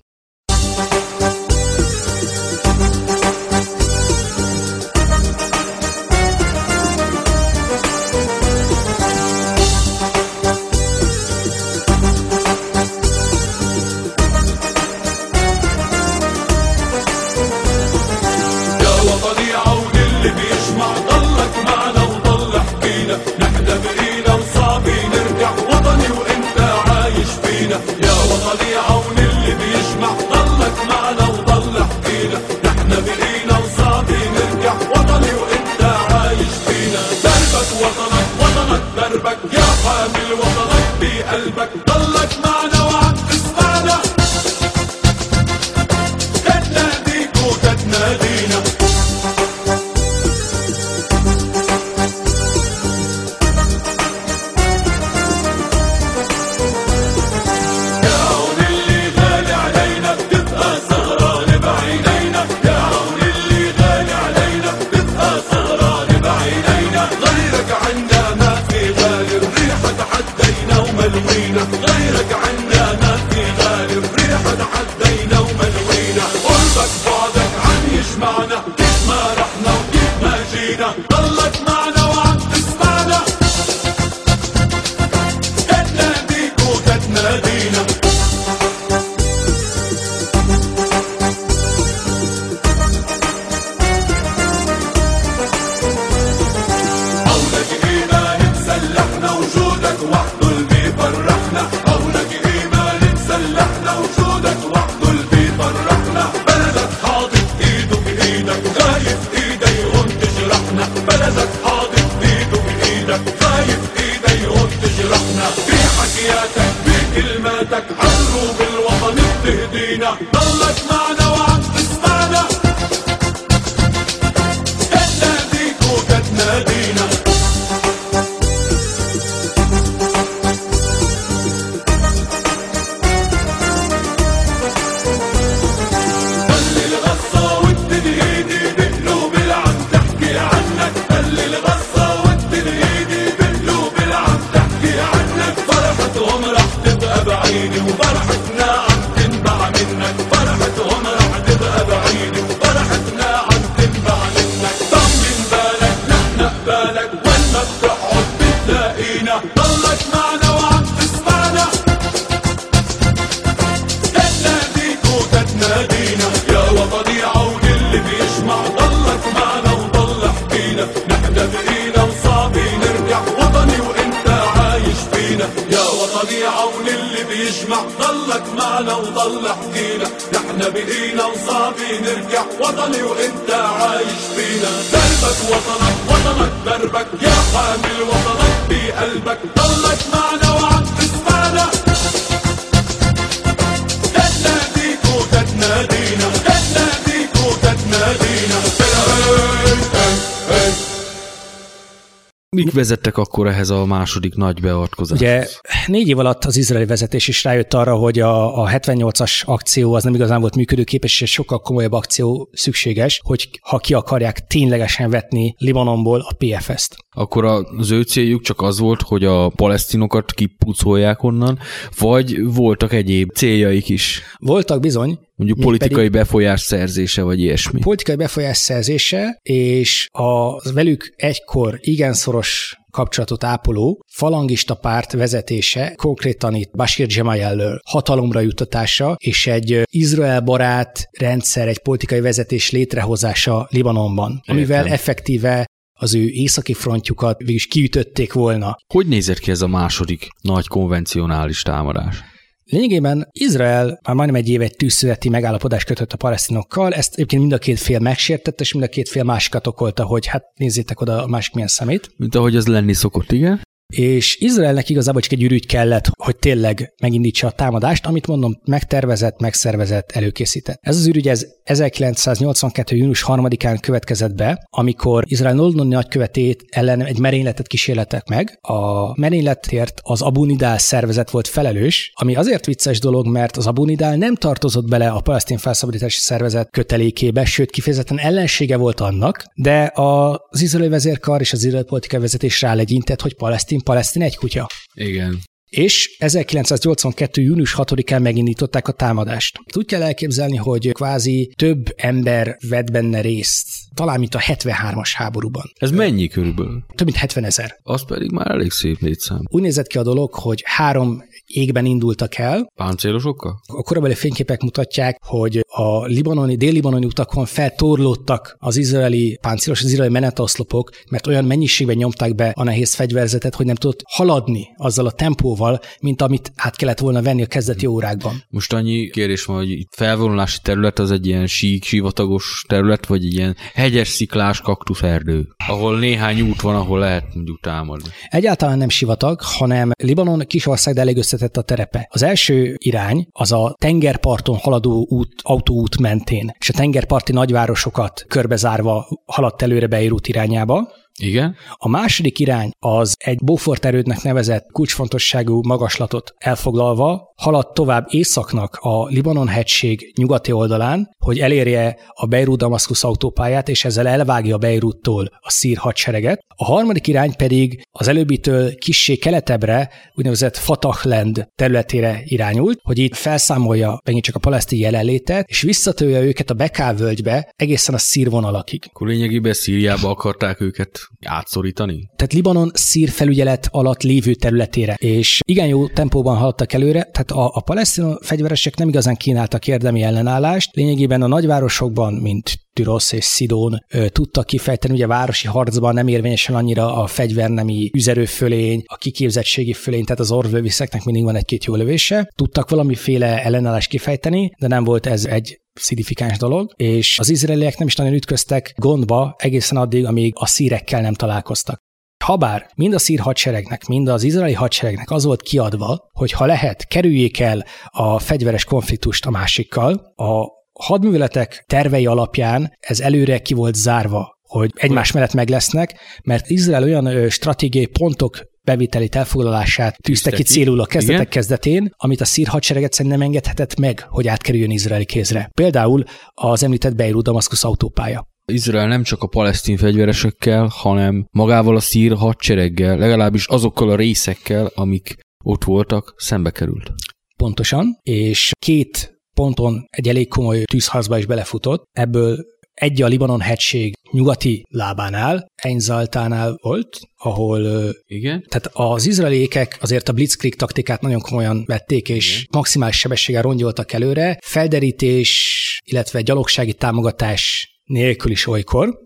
Vezettek akkor ehhez a második nagy beavatkozáshoz? Ugye négy év alatt az izraeli vezetés is rájött arra, hogy a, a 78-as akció az nem igazán volt működőképes, és sokkal komolyabb akció szükséges, hogy ha ki akarják ténylegesen vetni Libanonból a PFS-t. Akkor az ő céljuk csak az volt, hogy a palesztinokat kipucolják onnan, vagy voltak egyéb céljaik is? Voltak bizony, Mondjuk politikai befolyás szerzése, vagy ilyesmi. politikai befolyás szerzése, és a velük egykor igen szoros kapcsolatot ápoló falangista párt vezetése, konkrétan itt Bashir Gemayel hatalomra juttatása és egy Izrael barát rendszer, egy politikai vezetés létrehozása Libanonban, amivel Értem. effektíve az ő északi frontjukat végülis kiütötték volna. Hogy nézett ki ez a második nagy konvencionális támadás? Lényegében Izrael már majdnem egy éve egy tűzszületi megállapodást kötött a palesztinokkal, ezt egyébként mind a két fél megsértette, és mind a két fél másikat okolta, hogy hát nézzétek oda a másik milyen szemét. Mint ahogy az lenni szokott, igen? És Izraelnek igazából csak egy ürügy kellett, hogy tényleg megindítsa a támadást, amit mondom, megtervezett, megszervezett, előkészített. Ez az ürügy ez 1982. június 3-án következett be, amikor Izrael londoni nagykövetét ellen egy merényletet kísérletek meg. A merényletért az Abu Nidal szervezet volt felelős, ami azért vicces dolog, mert az Abu Nidal nem tartozott bele a palesztin felszabadítási szervezet kötelékébe, sőt kifejezetten ellensége volt annak, de az izraeli vezérkar és az izraeli politikai vezetés rálegyintett, hogy palesztin, palesztin egy kutya. Igen. És 1982. június 6-án megindították a támadást. Úgy kell elképzelni, hogy kvázi több ember vett benne részt, talán mint a 73-as háborúban. Ez mennyi körülbelül? Több mint 70 ezer. Az pedig már elég szép létszám. Úgy nézett ki a dolog, hogy három égben indultak el. Páncélosokkal? A korabeli fényképek mutatják, hogy a libanoni, dél-libanoni utakon feltorlódtak az izraeli páncélos, az izraeli menetoszlopok, mert olyan mennyiségben nyomták be a nehéz fegyverzetet, hogy nem tudott haladni azzal a tempóval, mint amit át kellett volna venni a kezdeti órákban. Most annyi kérdés van, hogy itt felvonulási terület az egy ilyen sík, sivatagos terület, vagy egy ilyen hegyes, sziklás kaktuszerdő, ahol néhány út van, ahol lehet mondjuk támadni. Egyáltalán nem sivatag, hanem Libanon kisország, de elég összetett a terepe. Az első irány az a tengerparton haladó út, autóút mentén, és a tengerparti nagyvárosokat körbezárva haladt előre Beirut irányába. Igen? A második irány az egy Beaufort erődnek nevezett kulcsfontosságú magaslatot elfoglalva haladt tovább északnak a Libanon-hegység nyugati oldalán, hogy elérje a Beirut-Damaszkusz autópályát, és ezzel elvágja Beiruttól a szír hadsereget. A harmadik irány pedig az előbbitől kissé keletebbre, úgynevezett Fatahland területére irányult, hogy itt felszámolja megint csak a palesztin jelenlétet, és visszatolja őket a Beká völgybe egészen a szír vonalakig. Akkor lényegében Szíriába akarták őket átszorítani? tehát Libanon szír felügyelet alatt lévő területére, és igen jó tempóban haladtak előre, tehát a, a palesztin fegyveresek nem igazán kínáltak érdemi ellenállást, lényegében a nagyvárosokban, mint Tyrosz és Szidón ö, tudtak kifejteni, ugye városi harcban nem érvényesen annyira a fegyvernemi üzerőfölény, a kiképzettségi fölény, tehát az orvlöviszeknek mindig van egy-két jó lövése. Tudtak valamiféle ellenállást kifejteni, de nem volt ez egy szignifikáns dolog, és az izraeliek nem is nagyon ütköztek gondba egészen addig, amíg a szírekkel nem találkoztak. Habár mind a szír hadseregnek, mind az izraeli hadseregnek az volt kiadva, hogy ha lehet, kerüljék el a fegyveres konfliktust a másikkal, a hadműveletek tervei alapján ez előre ki volt zárva hogy egymás mellett meg lesznek, mert Izrael olyan stratégiai pontok beviteli elfoglalását tűzte ki célul a kezdetek Igen? kezdetén, amit a szír hadsereg egyszerűen nem engedhetett meg, hogy átkerüljön izraeli kézre. Például az említett Beirut Damaszkusz autópálya. Izrael nem csak a palesztin fegyveresekkel, hanem magával a szír hadsereggel, legalábbis azokkal a részekkel, amik ott voltak, szembe került. Pontosan, és két ponton egy elég komoly tűzharcba is belefutott, ebből egy a Libanon hegység nyugati lábánál, Einzaltánál volt, ahol Igen. tehát az izraelékek azért a blitzkrieg taktikát nagyon komolyan vették, és Igen. maximális sebességgel rongyoltak előre, felderítés, illetve gyalogsági támogatás nélkül is olykor,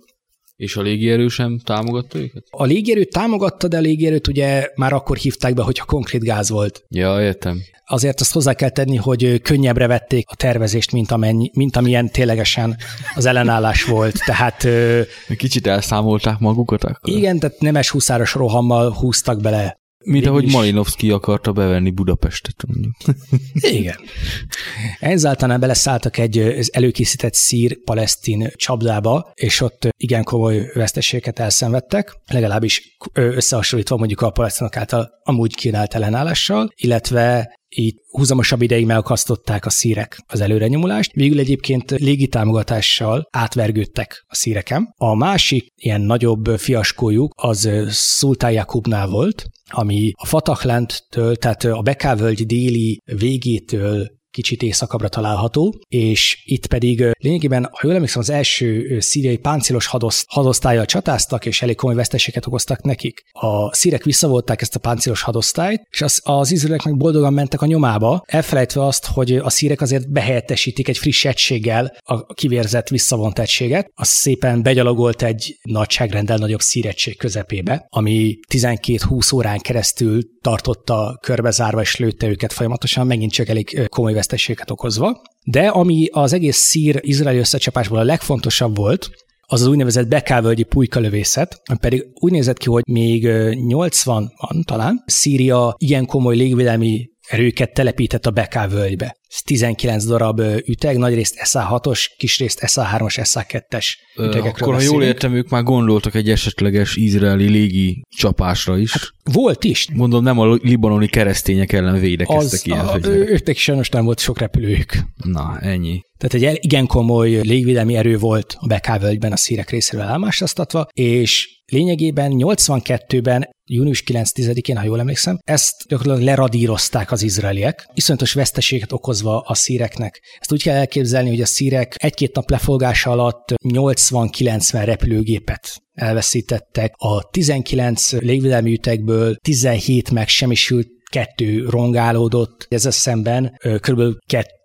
és a légierő sem támogatta őket? A légierő támogatta, de a légierőt ugye már akkor hívták be, hogyha konkrét gáz volt. Ja, értem. Azért azt hozzá kell tenni, hogy könnyebbre vették a tervezést, mint, amennyi, mint amilyen ténylegesen az ellenállás volt. Tehát... Kicsit elszámolták magukat akkor? Igen, tehát nemes húszáros rohammal húztak bele mint ahogy Malinowski akarta bevenni Budapestet, mondjuk. Igen. Ezáltal beleszálltak egy előkészített szír-palesztin csapdába, és ott igen komoly veszteségeket elszenvedtek, legalábbis összehasonlítva mondjuk a palesztinok által amúgy kínált ellenállással, illetve így húzamosabb ideig megakasztották a szírek az előrenyomulást, végül egyébként légitámogatással átvergődtek a szíreken. A másik ilyen nagyobb fiaskójuk az Sultán Jakubnál volt, ami a Fatahlendtől, tehát a Bekávölgy déli végétől kicsit északabbra található, és itt pedig lényegében, ha jól emlékszem, az első szíriai páncélos hadoszt, hadosztályjal csatáztak, és elég komoly veszteséget okoztak nekik. A szírek visszavolták ezt a páncélos hadosztályt, és az, az izraelek meg boldogan mentek a nyomába, elfelejtve azt, hogy a szírek azért behelyettesítik egy friss egységgel a kivérzett visszavont egységet, az szépen begyalogolt egy nagyságrendel nagyobb szírettség közepébe, ami 12-20 órán keresztül tartotta körbezárva és lőtte őket folyamatosan, megint csak elég komoly veszteséget okozva. De ami az egész szír-izraeli összecsapásból a legfontosabb volt, az az úgynevezett bekávölgyi pulykalövészet, ami pedig úgy nézett ki, hogy még 80-ban talán Szíria ilyen komoly légvédelmi erőket telepített a Beká völgybe. Ez 19 darab üteg, nagyrészt SA6-os, kisrészt SA3-as, SA2-es ütegekről Akkor, ha jól értem, ők már gondoltak egy esetleges izraeli légi csapásra is. Hát volt is. Mondom, nem a libanoni keresztények ellen védekeztek az, ilyen a, Őknek sajnos nem volt sok repülőjük. Na, ennyi. Tehát egy igen komoly légvédelmi erő volt a Beká völgyben a szírek részéről elmásasztatva, és lényegében 82-ben június 9-én, ha jól emlékszem, ezt gyakorlatilag leradírozták az izraeliek, iszonyatos veszteséget okozva a szíreknek. Ezt úgy kell elképzelni, hogy a szírek egy-két nap lefolgása alatt 80-90 repülőgépet elveszítettek. A 19 légvédelmi ütegből 17 megsemmisült kettő rongálódott, ezzel szemben kb.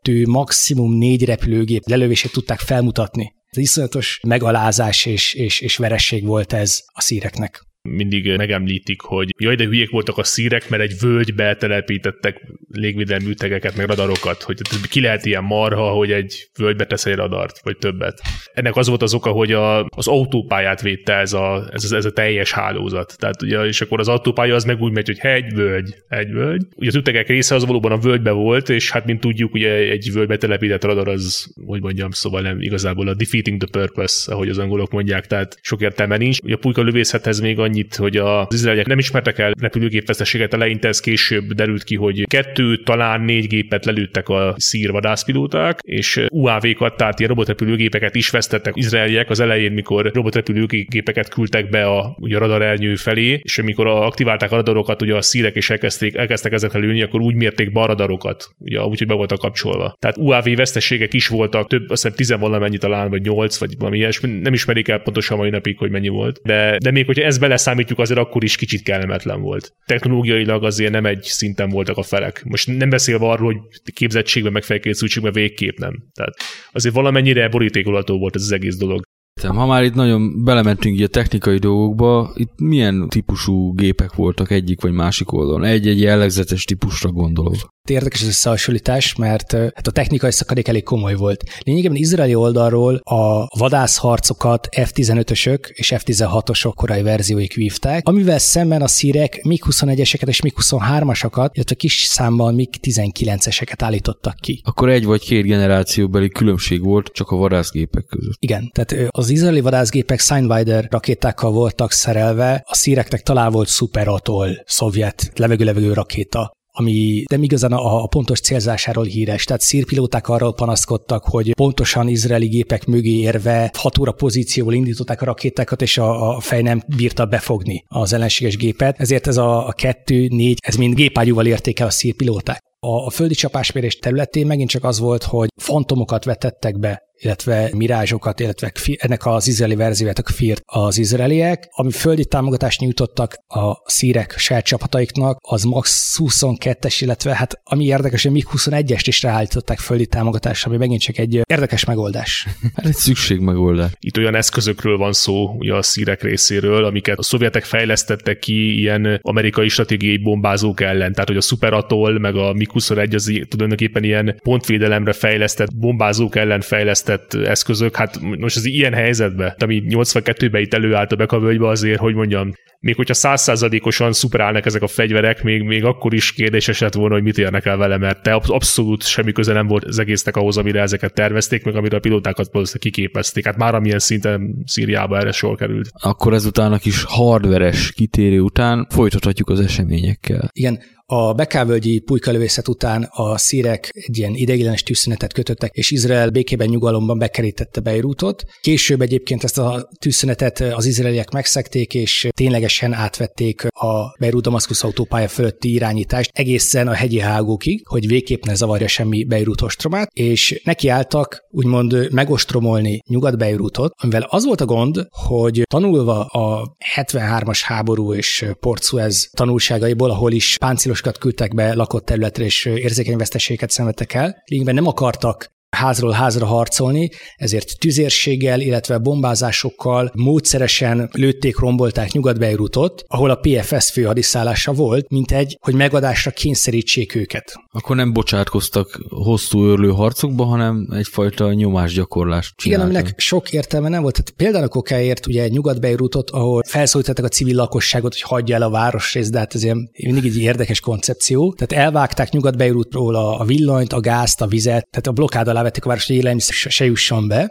Kettő, maximum négy repülőgép lelövését tudták felmutatni. Ez iszonyatos megalázás és, és, és veresség volt ez a szíreknek mindig megemlítik, hogy jaj, de hülyék voltak a szírek, mert egy völgybe telepítettek légvédelmi ütegeket, meg radarokat, hogy ki lehet ilyen marha, hogy egy völgybe tesz egy radart, vagy többet. Ennek az volt az oka, hogy a, az autópályát védte ez a, ez, ez a teljes hálózat. Tehát ugye, és akkor az autópálya az meg úgy megy, hogy egy völgy, egy völgy. Ugye az ütegek része az valóban a völgybe volt, és hát mint tudjuk, ugye egy völgybe telepített radar az, hogy mondjam, szóval nem igazából a defeating the purpose, ahogy az angolok mondják, tehát sok értelme nincs. Ugye a pulyka lövészethez még annyi annyit, hogy az izraeliek nem ismertek el repülőgépveszteséget, eleinte ez később derült ki, hogy kettő, talán négy gépet lelőttek a szír vadászpilóták, és UAV-kat, tehát ilyen robotrepülőgépeket is vesztettek izraeliek az elején, mikor robotrepülőgépeket küldtek be a, ugye a radarernyő felé, és amikor aktiválták a radarokat, ugye a szírek és elkezdték, elkezdtek ezekre lőni, akkor úgy mérték be a radarokat, ugye úgy, hogy be voltak kapcsolva. Tehát UAV veszteségek is voltak, több, azt hiszem tizen valamennyi talán, vagy nyolc, vagy valami ilyesmi, nem ismerik el pontosan mai napig, hogy mennyi volt. De, de még hogyha ez beleszámítjuk, azért akkor is kicsit kellemetlen volt. Technológiailag azért nem egy szinten voltak a felek. Most nem beszélve arról, hogy képzettségben, meg felkészültségben végképp nem. Tehát azért valamennyire borítékolható volt ez az egész dolog. Ha már itt nagyon belementünk a technikai dolgokba, itt milyen típusú gépek voltak egyik vagy másik oldalon? Egy-egy jellegzetes típusra gondolok. Érdekes az összehasonlítás, mert hát a technikai szakadék elég komoly volt. Lényegében izraeli oldalról a vadászharcokat F-15-ösök és F-16-osok korai verzióik vívták, amivel szemben a szírek MiG-21-eseket és MiG-23-asakat, illetve kis számban MiG-19-eseket állítottak ki. Akkor egy vagy két generációbeli különbség volt csak a vadászgépek között. Igen, tehát az izraeli vadászgépek Signwider rakétákkal voltak szerelve, a szíreknek talán volt Super Atoll szovjet levegő-levegő rakéta, ami nem igazán a, a pontos célzásáról híres. Tehát szírpilóták arról panaszkodtak, hogy pontosan izraeli gépek mögé érve 6 óra pozícióból indították a rakétákat, és a, a fej nem bírta befogni az ellenséges gépet. Ezért ez a, a kettő, négy, ez mind gépágyúval érték el a szírpilóták. A, a földi csapásmérés területén megint csak az volt, hogy fantomokat vetettek be illetve mirázsokat, illetve ennek az izraeli verzióját a Kfirt az izraeliek, ami földi támogatást nyújtottak a szírek saját csapataiknak, az max 22-es, illetve hát ami érdekes, hogy még 21-est is ráállították földi támogatásra, ami megint csak egy érdekes megoldás. Hát egy szükség megoldás. Itt olyan eszközökről van szó ugye a szírek részéről, amiket a szovjetek fejlesztettek ki ilyen amerikai stratégiai bombázók ellen. Tehát, hogy a Super Atoll, meg a MiG-21 az tulajdonképpen ilyen pontvédelemre fejlesztett bombázók ellen fejlesztett fejlesztett eszközök, hát most az ilyen helyzetben, ami 82-ben itt előállt a bekavölgybe azért, hogy mondjam, még hogyha százszázalékosan szuperálnak ezek a fegyverek, még, még akkor is kérdéses lett volna, hogy mit érnek el vele, mert te abszolút semmi köze nem volt az egésznek ahhoz, amire ezeket tervezték, meg amire a pilótákat valószínűleg kiképezték. Hát már amilyen szinten Szíriába erre sor került. Akkor ezután a kis hardveres kitérő után folytathatjuk az eseményekkel. Igen, a Bekávölgyi pulykölövészet után a szírek egy ilyen ideiglenes tűzszünetet kötöttek, és Izrael békében nyugalomban bekerítette Beirutot. Később egyébként ezt a tűzszünetet az izraeliek megszekték, és ténylegesen átvették a Beirut-Damaszkusz autópálya fölötti irányítást egészen a hegyi hágókig, hogy végképp ne zavarja semmi Beirut ostromát, és nekiálltak úgymond megostromolni Nyugat-Beirutot, amivel az volt a gond, hogy tanulva a 73-as háború és Port Suez tanulságaiból, ahol is páncélos harcosokat küldtek be lakott területre, és érzékeny veszteségeket szenvedtek el. Lényegben nem akartak házról házra harcolni, ezért tüzérséggel, illetve bombázásokkal módszeresen lőtték, rombolták Nyugat-Beirutot, ahol a PFS főhadiszállása volt, mint egy, hogy megadásra kényszerítsék őket. Akkor nem bocsátkoztak hosszú őrlő harcokba, hanem egyfajta nyomásgyakorlást csináltak. Igen, aminek sok értelme nem volt. Tehát például okáért ugye Nyugat-Beirutot, ahol felszólították a civil lakosságot, hogy hagyja el a városrészt, de hát ez ilyen mindig egy érdekes koncepció. Tehát elvágták Nyugat-Beirutról a, a villanyt, a gázt, a vizet, tehát a blokkád alá vették a város, hogy élelmiszer se jusson be.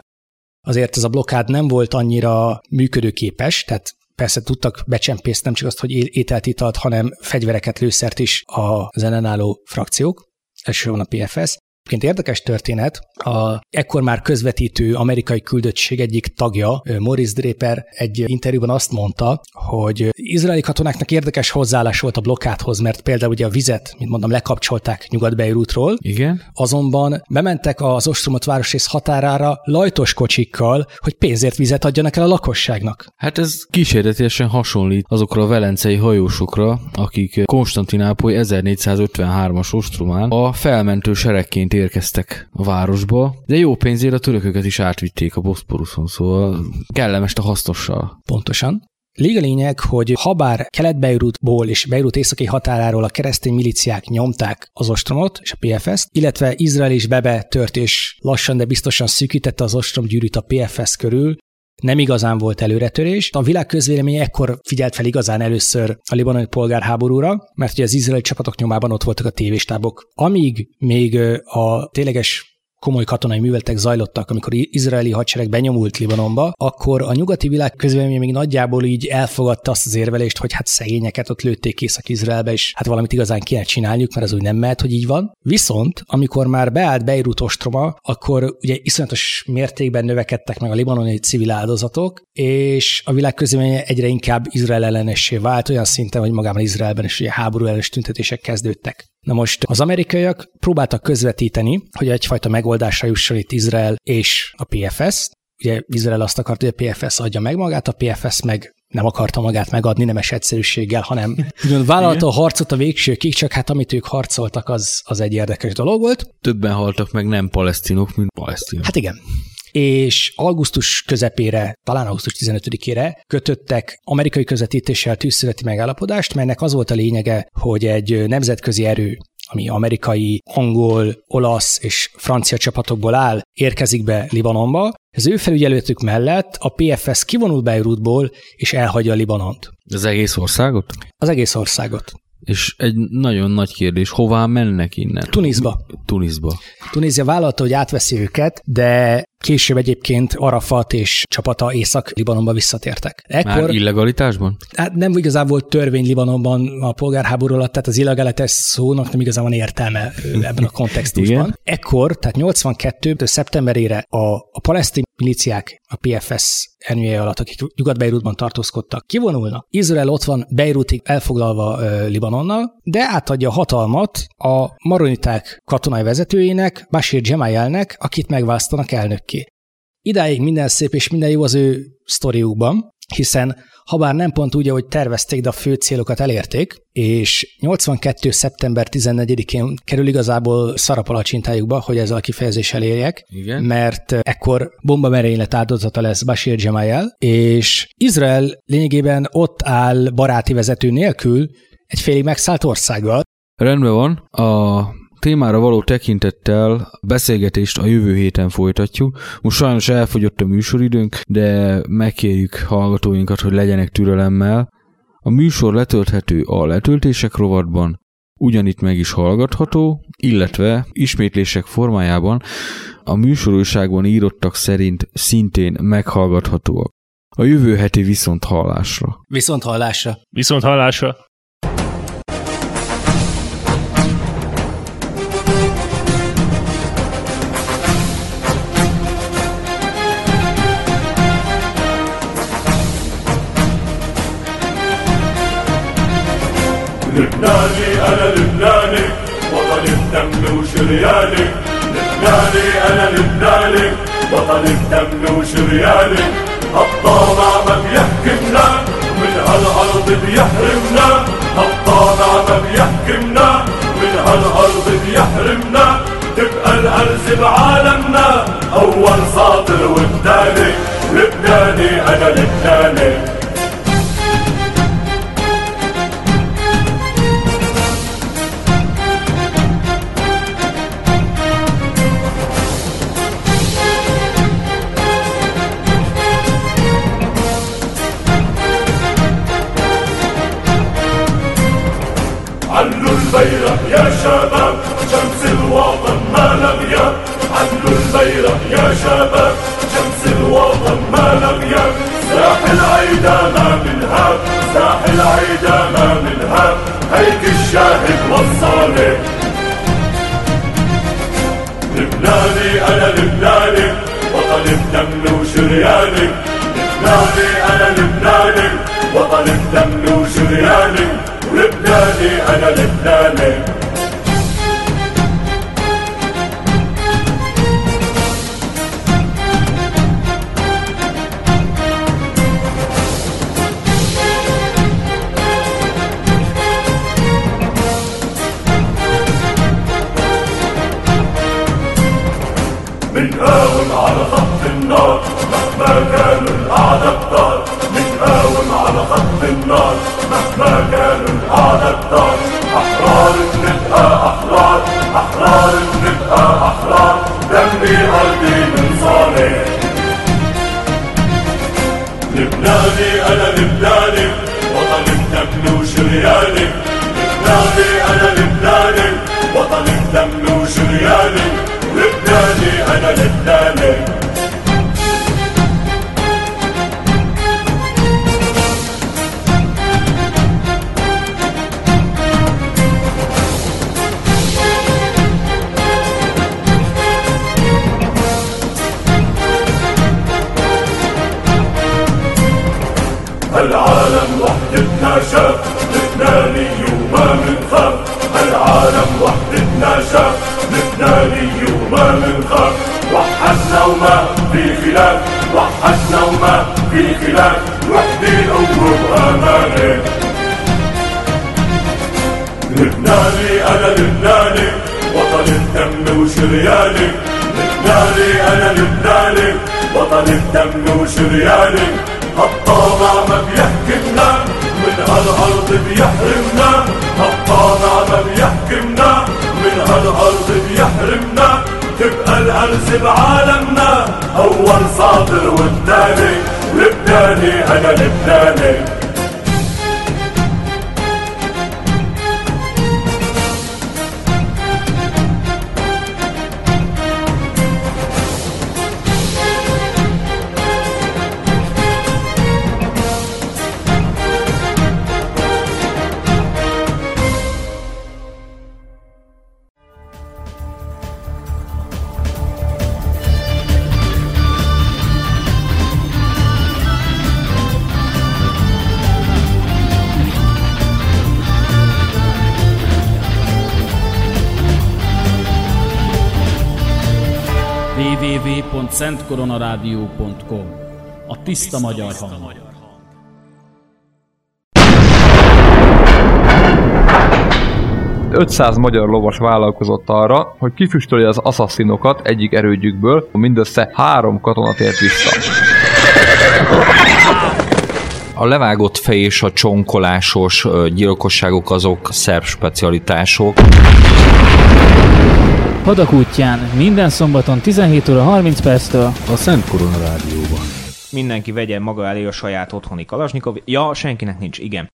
Azért ez a blokkád nem volt annyira működőképes, tehát persze tudtak becsempészni nem csak azt, hogy ételt, italt, hanem fegyvereket, lőszert is az ellenálló frakciók, elsősorban a PFS. Egyébként érdekes történet, a ekkor már közvetítő amerikai küldöttség egyik tagja, Morris Draper egy interjúban azt mondta, hogy izraeli katonáknak érdekes hozzáállás volt a blokkádhoz, mert például ugye a vizet, mint mondom, lekapcsolták Nyugat-Beirutról. Igen. Azonban bementek az ostromot városrész határára lajtos kocsikkal, hogy pénzért vizet adjanak el a lakosságnak. Hát ez kísérletesen hasonlít azokra a velencei hajósokra, akik Konstantinápoly 1453-as ostromán a felmentő seregként érkeztek a városba, de jó pénzért a törököket is átvitték a Boszporuszon, szóval kellemes a hasznossal. Pontosan. Lég a lényeg, hogy habár Kelet-Beirutból és Beirut északi határáról a keresztény miliciák nyomták az ostromot és a PFS-t, illetve Izrael is bebe tört és lassan, de biztosan szűkítette az ostromgyűrűt a PFS körül, nem igazán volt előretörés. A világ közvéleménye ekkor figyelt fel igazán először a libanoni polgárháborúra, mert ugye az izraeli csapatok nyomában ott voltak a tévéstábok. Amíg még a tényleges komoly katonai műveletek zajlottak, amikor izraeli hadsereg benyomult Libanonba, akkor a nyugati világ közvélemény még nagyjából így elfogadta azt az érvelést, hogy hát szegényeket ott lőtték Észak-Izraelbe, és hát valamit igazán kéne csinálniuk, mert az úgy nem mehet, hogy így van. Viszont, amikor már beállt Beirut ostroma, akkor ugye iszonyatos mértékben növekedtek meg a libanoni civil áldozatok, és a világ közvélemény egyre inkább Izrael ellenessé vált, olyan szinten, hogy magában Izraelben is ugye háború ellenes tüntetések kezdődtek. Na most az amerikaiak próbáltak közvetíteni, hogy egyfajta megoldásra jusson itt Izrael és a PFS. Ugye Izrael azt akart, hogy a PFS adja meg magát, a PFS meg nem akarta magát megadni nemes egyszerűséggel, hanem ugyan vállalta a harcot a végsőkig, csak hát amit ők harcoltak, az, az egy érdekes dolog volt. Többen haltak meg nem palesztinok, mint palesztinok. Hát igen és augusztus közepére, talán augusztus 15-ére kötöttek amerikai közvetítéssel tűzszületi megállapodást, melynek az volt a lényege, hogy egy nemzetközi erő ami amerikai, angol, olasz és francia csapatokból áll, érkezik be Libanonba. Az ő felügyelőtük mellett a PFS kivonul Beirutból és elhagyja Libanont. Az egész országot? Az egész országot. És egy nagyon nagy kérdés, hová mennek innen? Tunisba. Tunisba. Tunézia vállalta, hogy átveszi őket, de később egyébként Arafat és csapata Észak-Libanonba visszatértek. Már illegalitásban? Hát nem igazán volt törvény Libanonban a polgárháború alatt, tehát az illegalitás szónak nem igazán van értelme ebben a kontextusban. Ekkor, tehát 82. szeptemberére a, a palesztin miliciák a PFS ernyője alatt, akik Nyugat-Beirutban tartózkodtak, kivonulnak. Izrael ott van Beirutig elfoglalva ö, Libanonnal, de átadja a hatalmat a maroniták katonai vezetőjének, Bashir Gemayelnek, akit megválasztanak elnökké. Idáig minden szép és minden jó az ő sztoriukban, hiszen habár nem pont úgy, ahogy tervezték, de a fő célokat elérték, és 82. szeptember 14-én kerül igazából szarapalacsintájukba, hogy ezzel a kifejezéssel érjek, Igen. mert ekkor bombamerénylet áldozata lesz Bashir Gemayel, és Izrael lényegében ott áll baráti vezető nélkül egy félig megszállt országgal, Rendben van. A témára való tekintettel beszélgetést a jövő héten folytatjuk. Most sajnos elfogyott a műsoridőnk, de megkérjük hallgatóinkat, hogy legyenek türelemmel. A műsor letölthető a letöltések rovatban, ugyanitt meg is hallgatható, illetve ismétlések formájában a műsorúságban írottak szerint szintén meghallgathatóak. A jövő heti viszont hallásra. viszont hallásra. Viszont hallásra! وشرياني لبناني أنا لبناني وطن الدم وشرياني الطامع ما بيحكمنا من هالأرض بيحرمنا. الطامع ما بيحكمنا من هالأرض بيحرمنا. تبقى الأرز بعالمنا أول ساطر والتاني لبناني أنا لبناني. لبناني وما منخاف وحدنا وما في خلاف وحدنا وما في خلاف وحدي الأمور وأمانة لبناني أنا لبناني وطن الدم وشرياني لبناني أنا لبناني وطن الدم وشرياني الطامع ما بيحكمنا من هالأرض بيحرمنا الطامع ما بيحكمنا من هالارض يحرمنا تبقى الهرج بعالمنا. أول صادر والتاني لبناني أنا لبناني www.szentkoronarádió.com A tiszta magyar hang. Itt 500 magyar lovas vállalkozott arra, hogy kifüstölje az assasszinokat egyik erődjükből, mindössze három katona tért vissza. A levágott fej és a csonkolásos gyilkosságok azok szerb specialitások. Hadak útján minden szombaton 17 óra 30 perctől A Szent Korona Rádióban. Mindenki vegye maga elé a saját otthoni kalasnyikov. Ja, senkinek nincs, igen.